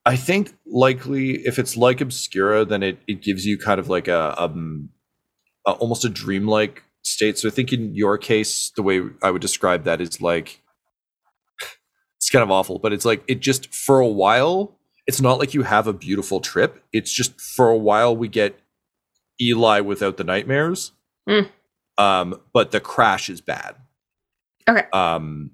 I think likely if it's like Obscura, then it, it gives you kind of like a, um, a almost a dreamlike state. So I think in your case, the way I would describe that is like it's kind of awful, but it's like it just for a while, it's not like you have a beautiful trip. It's just for a while we get Eli without the nightmares. Mm. Um, but the crash is bad. Okay. Um,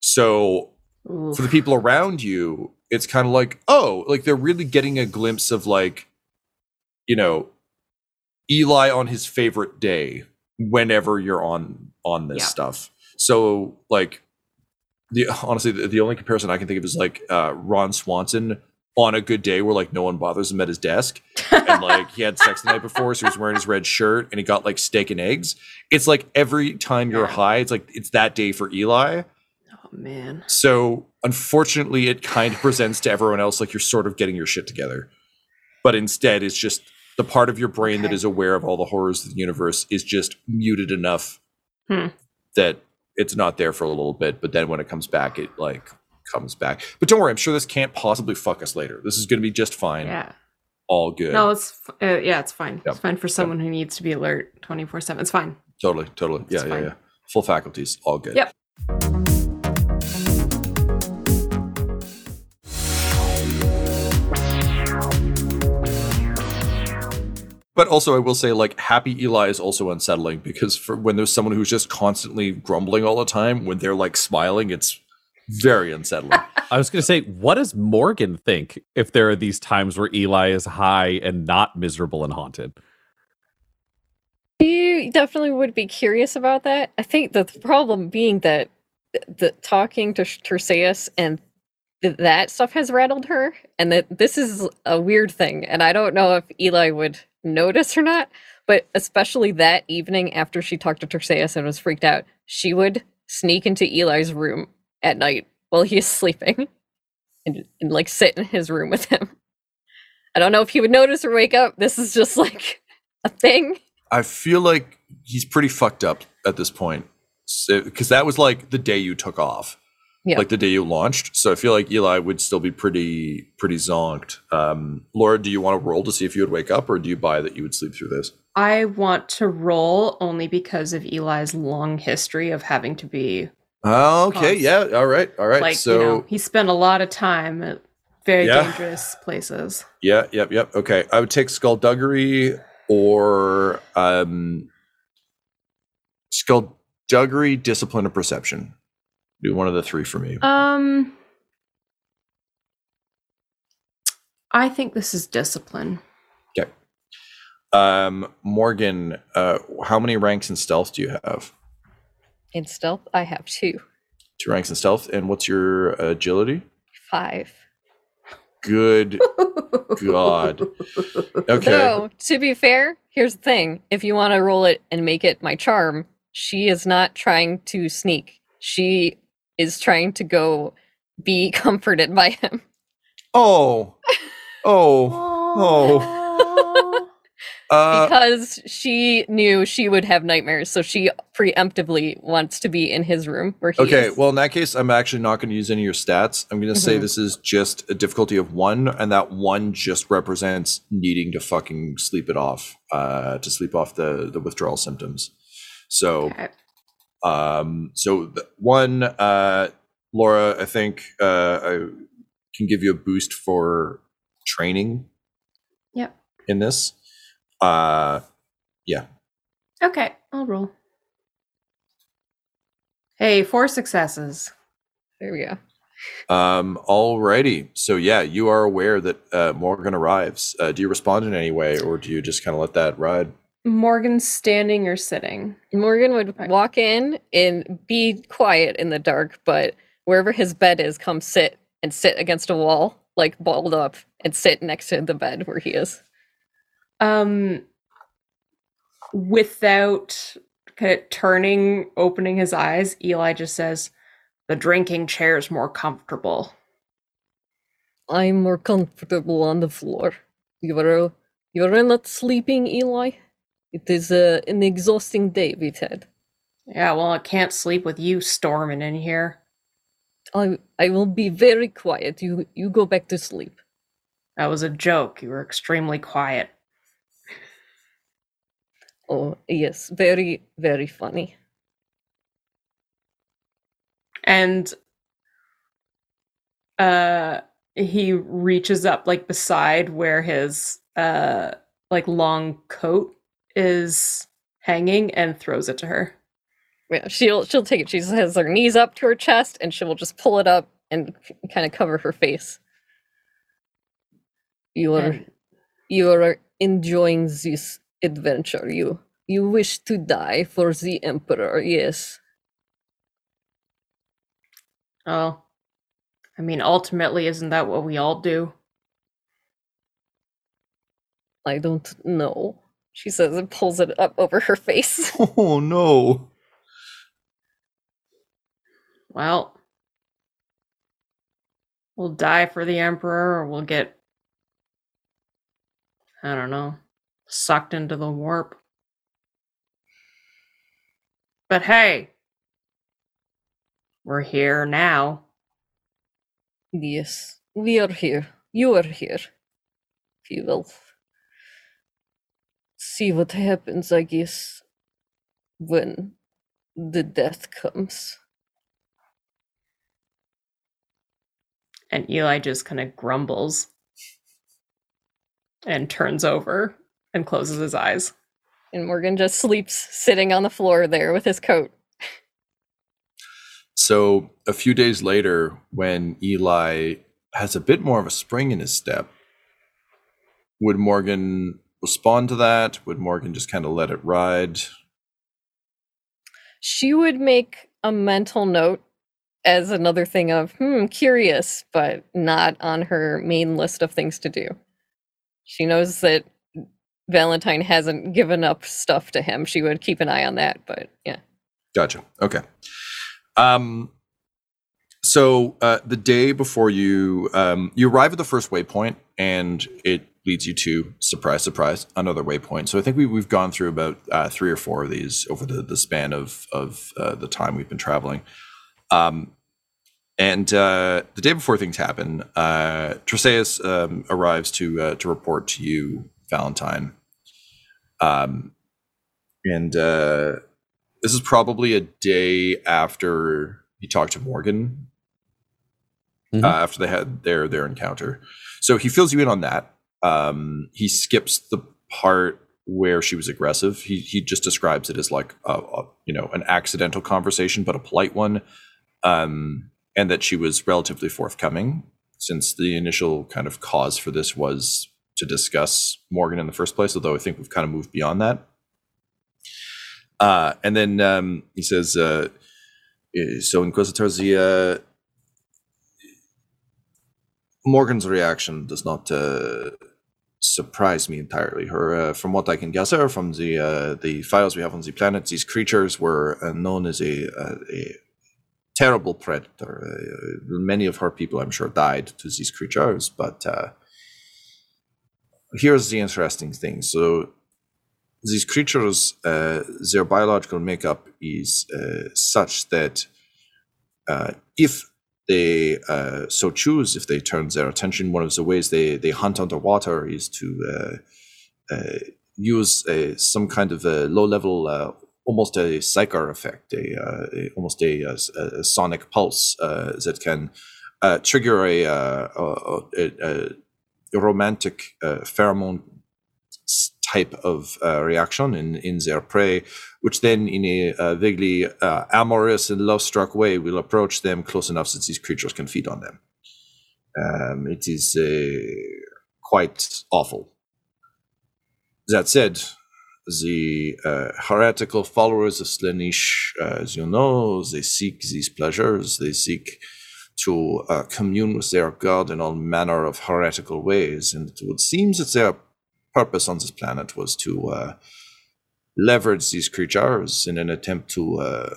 so Oof. for the people around you, it's kind of like, oh, like they're really getting a glimpse of like, you know, Eli on his favorite day whenever you're on on this Yeah. stuff. So like the honestly the, the only comparison I can think of is like uh Ron Swanson on a good day where like no one bothers him at his desk and like he had sex the night before so he was wearing his red shirt and he got like steak and eggs. It's like every time you're Yeah. high, it's like it's that day for Eli. oh man. So unfortunately, it kind of presents to everyone else like you're sort of getting your shit together. But instead, it's just the part of your brain that Okay. is aware of all the horrors of the universe is just muted enough Hmm. that it's not there for a little bit. But then when it comes back, it like comes back. But don't worry, I'm sure this can't possibly fuck us later. This is going to be just fine. Yeah. All good. No, it's uh, yeah, it's fine. Yep. It's fine for someone who needs to be alert twenty four seven. It's fine. Totally, totally. Yeah, It's yeah, fine. yeah. Full faculties, all good. Yep. But also, I will say, like, Happy Eli is also unsettling because for when there's someone who's just constantly grumbling all the time, when they're like smiling, it's very unsettling. I was going to say, what does Morgan think if there are these times where Eli is high and not miserable and haunted? You definitely would be curious about that. I think the problem being that the talking to Sh- Terseus and that stuff has rattled her, and that this is a weird thing. And I don't know if Eli would notice or not, but especially that evening after she talked to Terseus and was freaked out, she would sneak into Eli's room at night while he is sleeping and, and like sit in his room with him. I don't know if he would notice or wake up. This is just like a thing. I feel like he's pretty fucked up at this point because that was like the day you took off, Yeah. like the day you launched. So I feel like Eli would still be pretty pretty zonked. Um, Laura, do you want to roll to see if you would wake up, or do you buy that you would sleep through this? I want to roll only because of Eli's long history of having to be Oh, Okay, yeah, all right, all right. like so you know he spent a lot of time at very Yeah. dangerous places. Yeah, yep, yep. Okay. I would take skullduggery or um skullduggery, discipline, or perception. Do one of the three for me. Um, I think this is discipline. okay. Um Morgan, uh how many ranks in stealth do you have? In stealth, I have two. Two ranks in stealth, and what's your agility? Five. Good God. Okay. So, to be fair, here's the thing. If you want to roll it and make it my charm, she is not trying to sneak. She is trying to go be comforted by him. Oh. Oh. Oh. Uh because she knew she would have nightmares, so she preemptively wants to be in his room where he Okay, is. well, in that case, I'm actually not going to use any of your stats. I'm going to say Mhm. this is just a difficulty of one, and that one just represents needing to fucking sleep it off, uh, to sleep off the the withdrawal symptoms. So, Okay. Um, so the one, uh, Laura, I think uh, I can give you a boost for training. Yep. In this, uh, yeah. Okay, I'll roll. Hey, four successes. There we go. Um, alrighty. So yeah, you are aware that uh, Morgan arrives. Uh, do you respond in any way, or do you just kind of let that ride? Morgan's standing or sitting. Morgan would walk in and be quiet in the dark, but wherever his bed is, come sit and sit against a wall, like balled up, and sit next to the bed where he is. Um, without kind of turning, opening his eyes, Eli just says, "The drinking chair's more comfortable." I'm more comfortable on the floor. You are you are not sleeping, Eli. It is uh, an exhausting day we've had. Yeah, well, I can't sleep with you storming in here. I I will be very quiet. You you go back to sleep. That was a joke. You were extremely quiet. Oh yes, very very funny. and uh he reaches up like beside where his uh like long coat is hanging and throws it to her Yeah, she'll she'll take it. She has her knees up to her chest, and she will just pull it up and kind of cover her face. You are And- you are enjoying this adventure. You you wish to die for the emperor. Yes. oh i mean ultimately isn't that what we all do I don't know. She says and pulls it up over her face. Oh no! well we'll die for the emperor or we'll get i don't know sucked into the warp but hey we're here now yes, we are here. You are here. if you will see what happens, I guess, when the death comes. And Eli just kind of grumbles and turns over and closes his eyes. And Morgan just sleeps sitting on the floor there with his coat. So a few days later, when Eli has a bit more of a spring in his step, would Morgan respond to that? Would Morgan just kind of let it ride? She would make a mental note as another thing of, hmm, curious, but not on her main list of things to do. She knows that Valentyne hasn't given up stuff to him. She would keep an eye on that, but yeah. Gotcha. Okay. Um, so uh, the day before you um, you arrive at the first waypoint, and it leads you to surprise, surprise, another waypoint. So I think we we've gone through about uh, three or four of these over the the span of of uh, the time we've been traveling. Um, and uh, the day before things happen, uh, Triseus um, arrives to uh, to report to you, Valentyne. Um, and uh, this is probably a day after he talked to Morgan. Mhm. Uh, after they had their their encounter, so he fills you in on that. Um, he skips the part where she was aggressive. He he just describes it as like a, a you know an accidental conversation, but a polite one, um, and that she was relatively forthcoming since the initial kind of cause for this was to discuss Morgan in the first place. Although I think we've kind of moved beyond that. Uh, and then um, he says, uh, eh, "So Inquisitor, uh, Morgan's reaction does not uh, surprise me entirely. Her, uh, from what I can gather from the uh, the files we have on the planet, these creatures were uh, known as a, a, terrible predator. Uh, many of her people, I'm sure, died to these creatures. But uh, here's the interesting thing. So these creatures, uh, their biological makeup is such that if they uh, so choose, if they turn their attention, one of the ways they, they hunt underwater is to uh, uh, use a, some kind of a low level, uh, almost a psychar effect, a, uh, almost a, a, sonic pulse uh, that can trigger a, romantic pheromone type of uh, reaction in, in their prey, which then, in a uh, vaguely uh, amorous and love struck way, will approach them close enough that these creatures can feed on them. Um, it is uh, quite awful. That said, the uh, heretical followers of Slaanesh, uh, as you know, they seek these pleasures. They seek to uh, commune with their god in all manner of heretical ways. And it would seem that their purpose on this planet was to uh, leverage these creatures in an attempt to uh,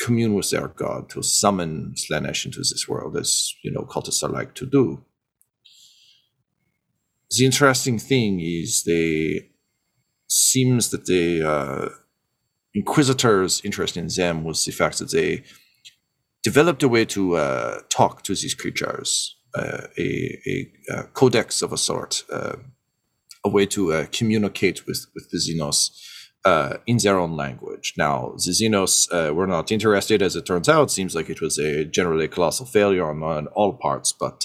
commune with their god, to summon Slaanesh into this world, as you know, cultists are like to do. The interesting thing is they seems that the uh, inquisitors' interest in them was the fact that they developed a way to uh, talk to these creatures, uh, a, a, a, codex of a sort, uh, a way to uh, communicate with, with the Xenos uh, in their own language. Now, the Xenos uh, were not interested, as it turns out. Seems like it was a generally a colossal failure on, on all parts, but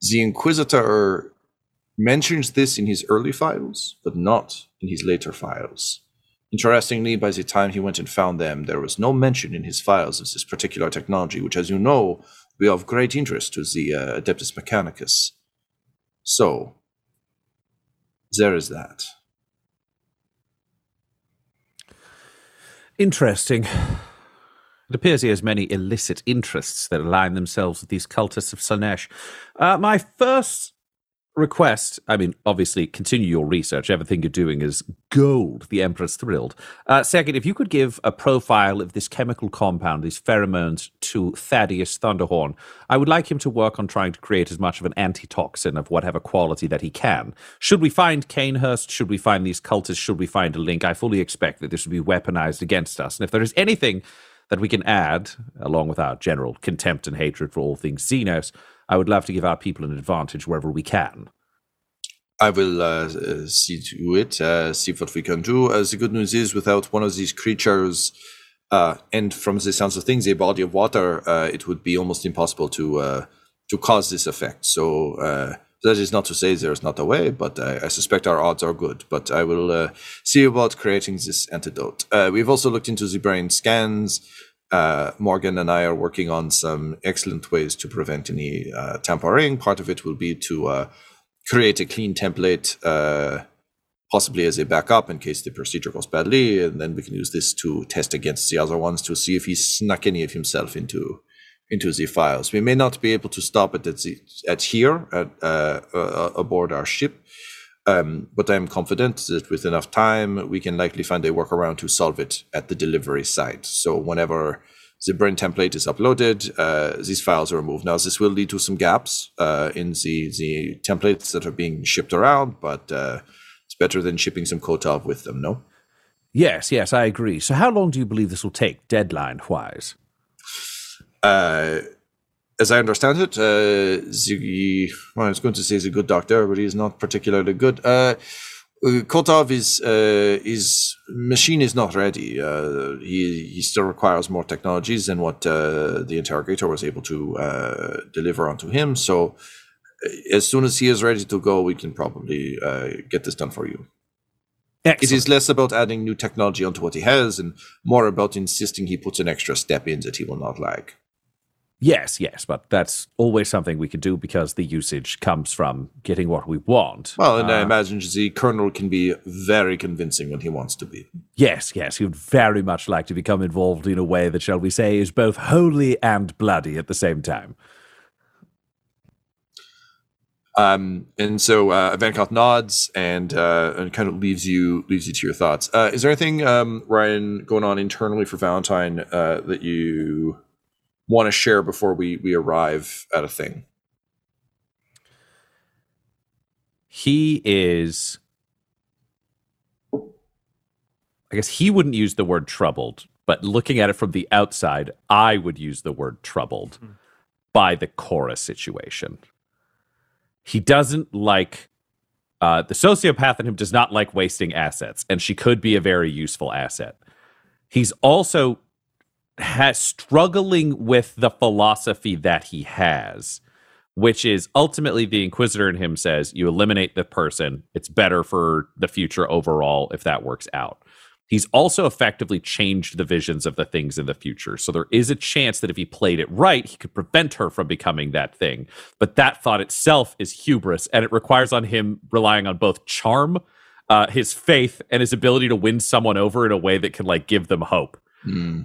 the Inquisitor mentions this in his early files, but not in his later files. Interestingly, by the time he went and found them, there was no mention in his files of this particular technology, which, as you know, will be of great interest to the uh, Adeptus Mechanicus. So, there is that. Interesting. It appears he has many illicit interests that align themselves with these cultists of Slaanesh. Uh, my first request i mean obviously continue your research. Everything you're doing is gold. The emperor's thrilled. Uh, second if you could give a profile of this chemical compound these pheromones to thaddeus thunderhorn i would like him to work on trying to create as much of an antitoxin of whatever quality that he can. Should we find Cainhurst should we find these cultists? Should we find a link? I fully expect that this will be weaponized against us. And if there is anything that we can add along with our general contempt and hatred for all things xenos I would love to give our people an advantage wherever we can. I will uh, uh, see to it, uh, see what we can do. Uh, the good news is, without one of these creatures, uh, and from the sounds of things, a body of water, uh, it would be almost impossible to to cause this effect. So that is not to say there's not a way, but I, I suspect our odds are good. But I will see about creating this antidote. we've also looked into the brain scans uh, Morgan and I are working on some excellent ways to prevent any uh, tampering. Part of it will be to uh, create a clean template, uh, possibly as a backup in case the procedure goes badly, and then we can use this to test against the other ones to see if he snuck any of himself into into the files. We may not be able to stop it at, the, at here at, uh, aboard our ship. Um, but I'm confident that with enough time, we can likely find a workaround to solve it at the delivery site. So whenever the brain template is uploaded, uh, these files are removed. Now, this will lead to some gaps uh, in the, the templates that are being shipped around, but uh, it's better than shipping some Kotov with them, no? Yes, yes, I agree. So how long do you believe this will take, deadline-wise? Uh, as I understand it, uh, the well, I was going to say he's a good doctor, but he's not particularly good. Uh, uh Kotov is uh, his machine is not ready. Uh, he he still requires more technologies than what uh, the interrogator was able to uh, deliver onto him. So, uh, as soon as he is ready to go, we can probably uh, get this done for you. Excellent. It is less about adding new technology onto what he has, and more about insisting he puts an extra step in that he will not like. Yes, yes, but that's always something we can do because the usage comes from getting what we want. Well, and uh, I imagine the colonel can be very convincing when he wants to be. Yes, yes, he would very much like to become involved in a way that, shall we say, is both holy and bloody at the same time. Um, and so uh, Vankot nods and uh, and kind of leaves you leaves you to your thoughts. Uh, is there anything, um, Ryan, going on internally for Valentyne uh, that you want to share before we we arrive at a thing? He is I guess he wouldn't use the word troubled, but looking at it from the outside, I would use the word troubled hmm. by the Chora situation. He doesn't like uh, the sociopath in him does not like wasting assets, and she could be a very useful asset. He's also has struggling with the philosophy that he has, which is ultimately the Inquisitor in him says you eliminate the person. It's better for the future overall if that works out. He's also effectively changed the visions of the things in the future. So there is a chance that if he played it right, he could prevent her from becoming that thing. But that thought itself is hubris, and it requires on him relying on both charm, uh, his faith, and his ability to win someone over in a way that can like give them hope. Hmm.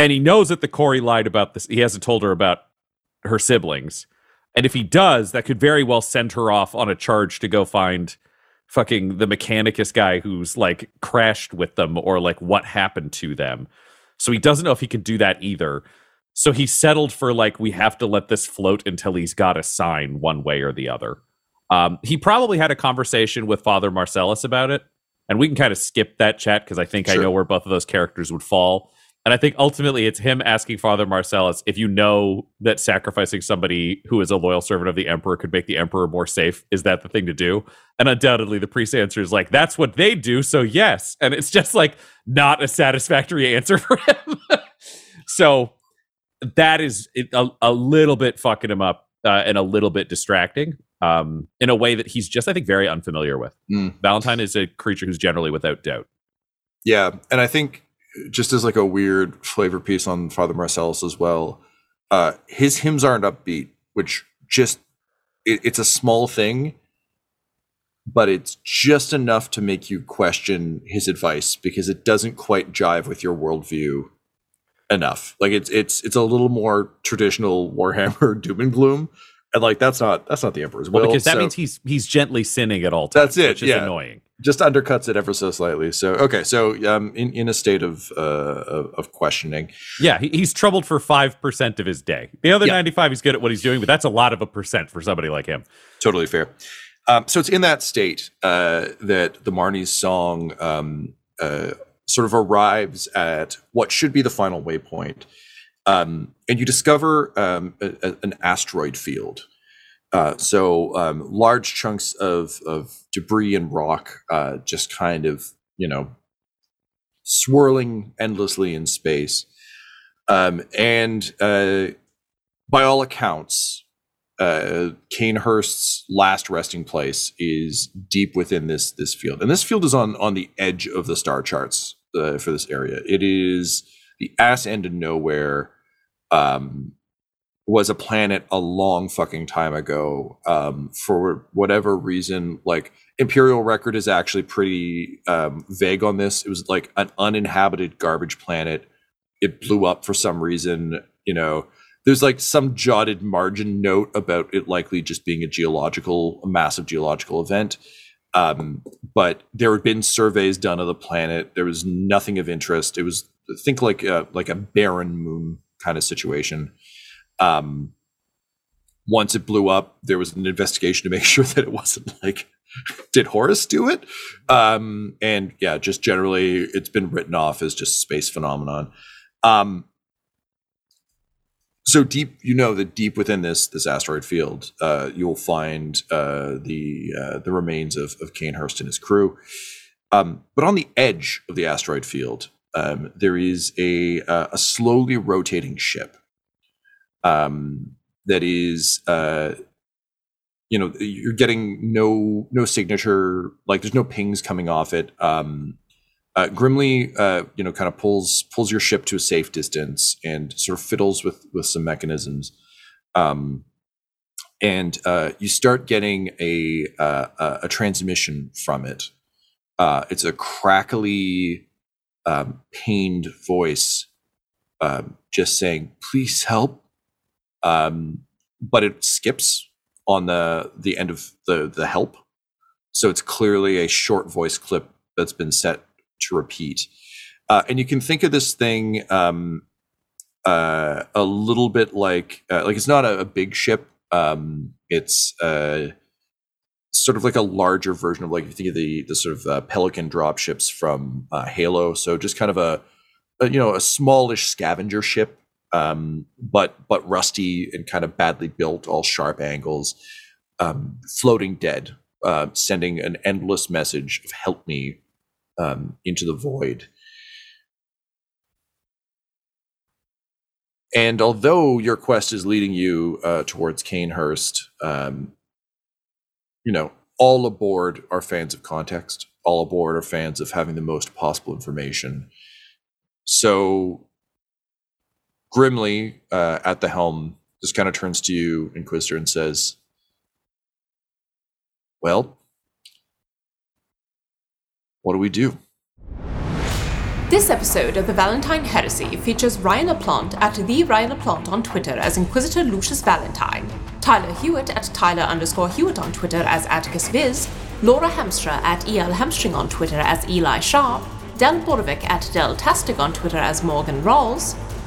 And he knows that the Corey lied about this. He hasn't told her about her siblings. And if he does, that could very well send her off on a charge to go find fucking the mechanicus guy who's like crashed with them or like what happened to them. So he doesn't know if he can do that either. So he settled for like we have to let this float until he's got a sign one way or the other. Um, he probably had a conversation with Father Marcellus about it, and we can kind of skip that chat because I think I know where both of those characters would fall. And I think ultimately it's him asking Father Marcellus if you know that sacrificing somebody who is a loyal servant of the Emperor could make the Emperor more safe, is that the thing to do? And undoubtedly the priest answers like, that's what they do, so yes. And it's just like not a satisfactory answer for him. so that is a, a little bit fucking him up uh, and a little bit distracting um, in a way that he's just, I think, very unfamiliar with. Mm. Valentyne is a creature who's generally without doubt. Yeah, and I think just as like a weird flavor piece on Father Marcellus as well, uh, his hymns aren't upbeat, which just it, it's a small thing, but it's just enough to make you question his advice because it doesn't quite jive with your worldview enough. Like it's it's it's a little more traditional Warhammer doom and gloom, and like that's not that's not the Emperor's Well, will. because that so- means he's he's gently sinning at all times. That's it, which is yeah. annoying. Just undercuts it ever so slightly. So okay, so um, in in a state of uh of, questioning, Yeah, he's troubled for five percent of his day. The other Yeah. ninety-five, he's good at what he's doing, but that's a lot of a percent for somebody like him. totally fair. Um, so it's in that state uh, that the Marnie's song um, uh, sort of arrives at what should be the final waypoint, um, and you discover um, a, a- an asteroid field. Uh, so um, large chunks of of debris and rock uh, just kind of you know swirling endlessly in space, um, and uh, by all accounts, uh, Cainhurst's last resting place is deep within this this field, and this field is on on the edge of the star charts uh, for this area. It is the ass end of nowhere. Um, was a planet a long fucking time ago. Um, for whatever reason, like Imperial record is actually pretty um, vague on this. It was like an uninhabited garbage planet. It blew up for some reason. You know, there's like some jotted margin note about it likely just being a geological, a massive geological event. Um, but there had been surveys done of the planet. There was nothing of interest. It was think like a, like a barren moon kind of situation. Um, once it blew up, there was an investigation to make sure that it wasn't like, did Horus do it? Um, and yeah, just generally, it's been written off as just space phenomenon. Um, so deep, you know that deep within this this asteroid field, uh, you'll find uh, the uh, the remains of of Cainhurst and his crew. Um, but on the edge of the asteroid field, um, there is a uh, a slowly rotating ship um, that is, uh, you know, you're getting no no signature, like there's no pings coming off it. Um, uh, Grimly, uh, you know, kind of pulls pulls your ship to a safe distance and sort of fiddles with with some mechanisms, um, and uh, you start getting a uh, a a transmission from it. Uh, it's a crackly, um, pained voice, um, just saying, "Please help." Um, but it skips on the the end of the the help, so it's clearly a short voice clip that's been set to repeat. Uh, and you can think of this thing um, uh, a little bit like uh, like it's not a, a big ship. Um, it's uh, sort of like a larger version of like you think of the the sort of uh, Pelican drop ships from uh, Halo. So just kind of a, a you know a smallish scavenger ship, um, but but rusty and kind of badly built, all sharp angles, um, floating dead, uh, sending an endless message of "Help me." um, into the void. And although your quest is leading you uh, towards Cainhurst, um, you know, all aboard are fans of context. All aboard are fans of having the most possible information. So, Grimly uh, at the helm just kind of turns to you, Inquisitor, and says, Well, what do we do? This episode of the Valentyne Heresy features Ryan LaPlante at the Ryan LaPlante on Twitter as Inquisitor Lucius Valentyne, Tyler Hewitt at Tyler underscore Hewitt on Twitter as Attikus Viz, Laura Hamstra at EL Hamstring on Twitter as Eli Sharp, Del Borovic at Del Tastic on Twitter as Morgan Rawls,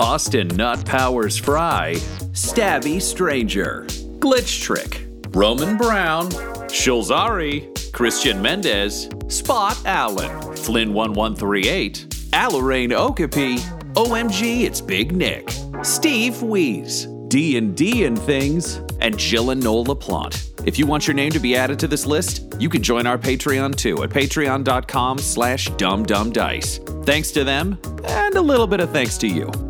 Austin Nut Powers Fry, Stabby Stranger, Glitch Trick, Roman Brown, Shulzari, Christian Mendez, Spot Allen, Flynn 1138, Alarain Okapi, OMG It's Big Nick, Steve Wheeze, D&D and Things, and Jill and Noel LaPlante. If you want your name to be added to this list, you can join our Patreon too at patreon.com slash dumbdumbdice. Thanks to them, and a little bit of thanks to you.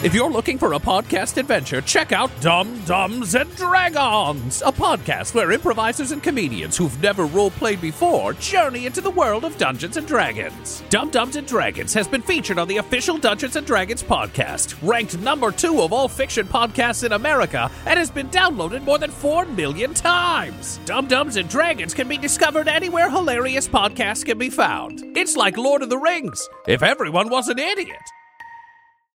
If you're looking for a podcast adventure, check out Dumb Dumbs and Dragons, a podcast where improvisers and comedians who've never role played before journey into the world of Dungeons and Dragons. Dumb Dumbs and Dragons has been featured on the official Dungeons and Dragons podcast, ranked number two of all fiction podcasts in America, and has been downloaded more than 4 million times. Dumb Dumbs and Dragons can be discovered anywhere hilarious podcasts can be found. It's like Lord of the Rings, if everyone was an idiot.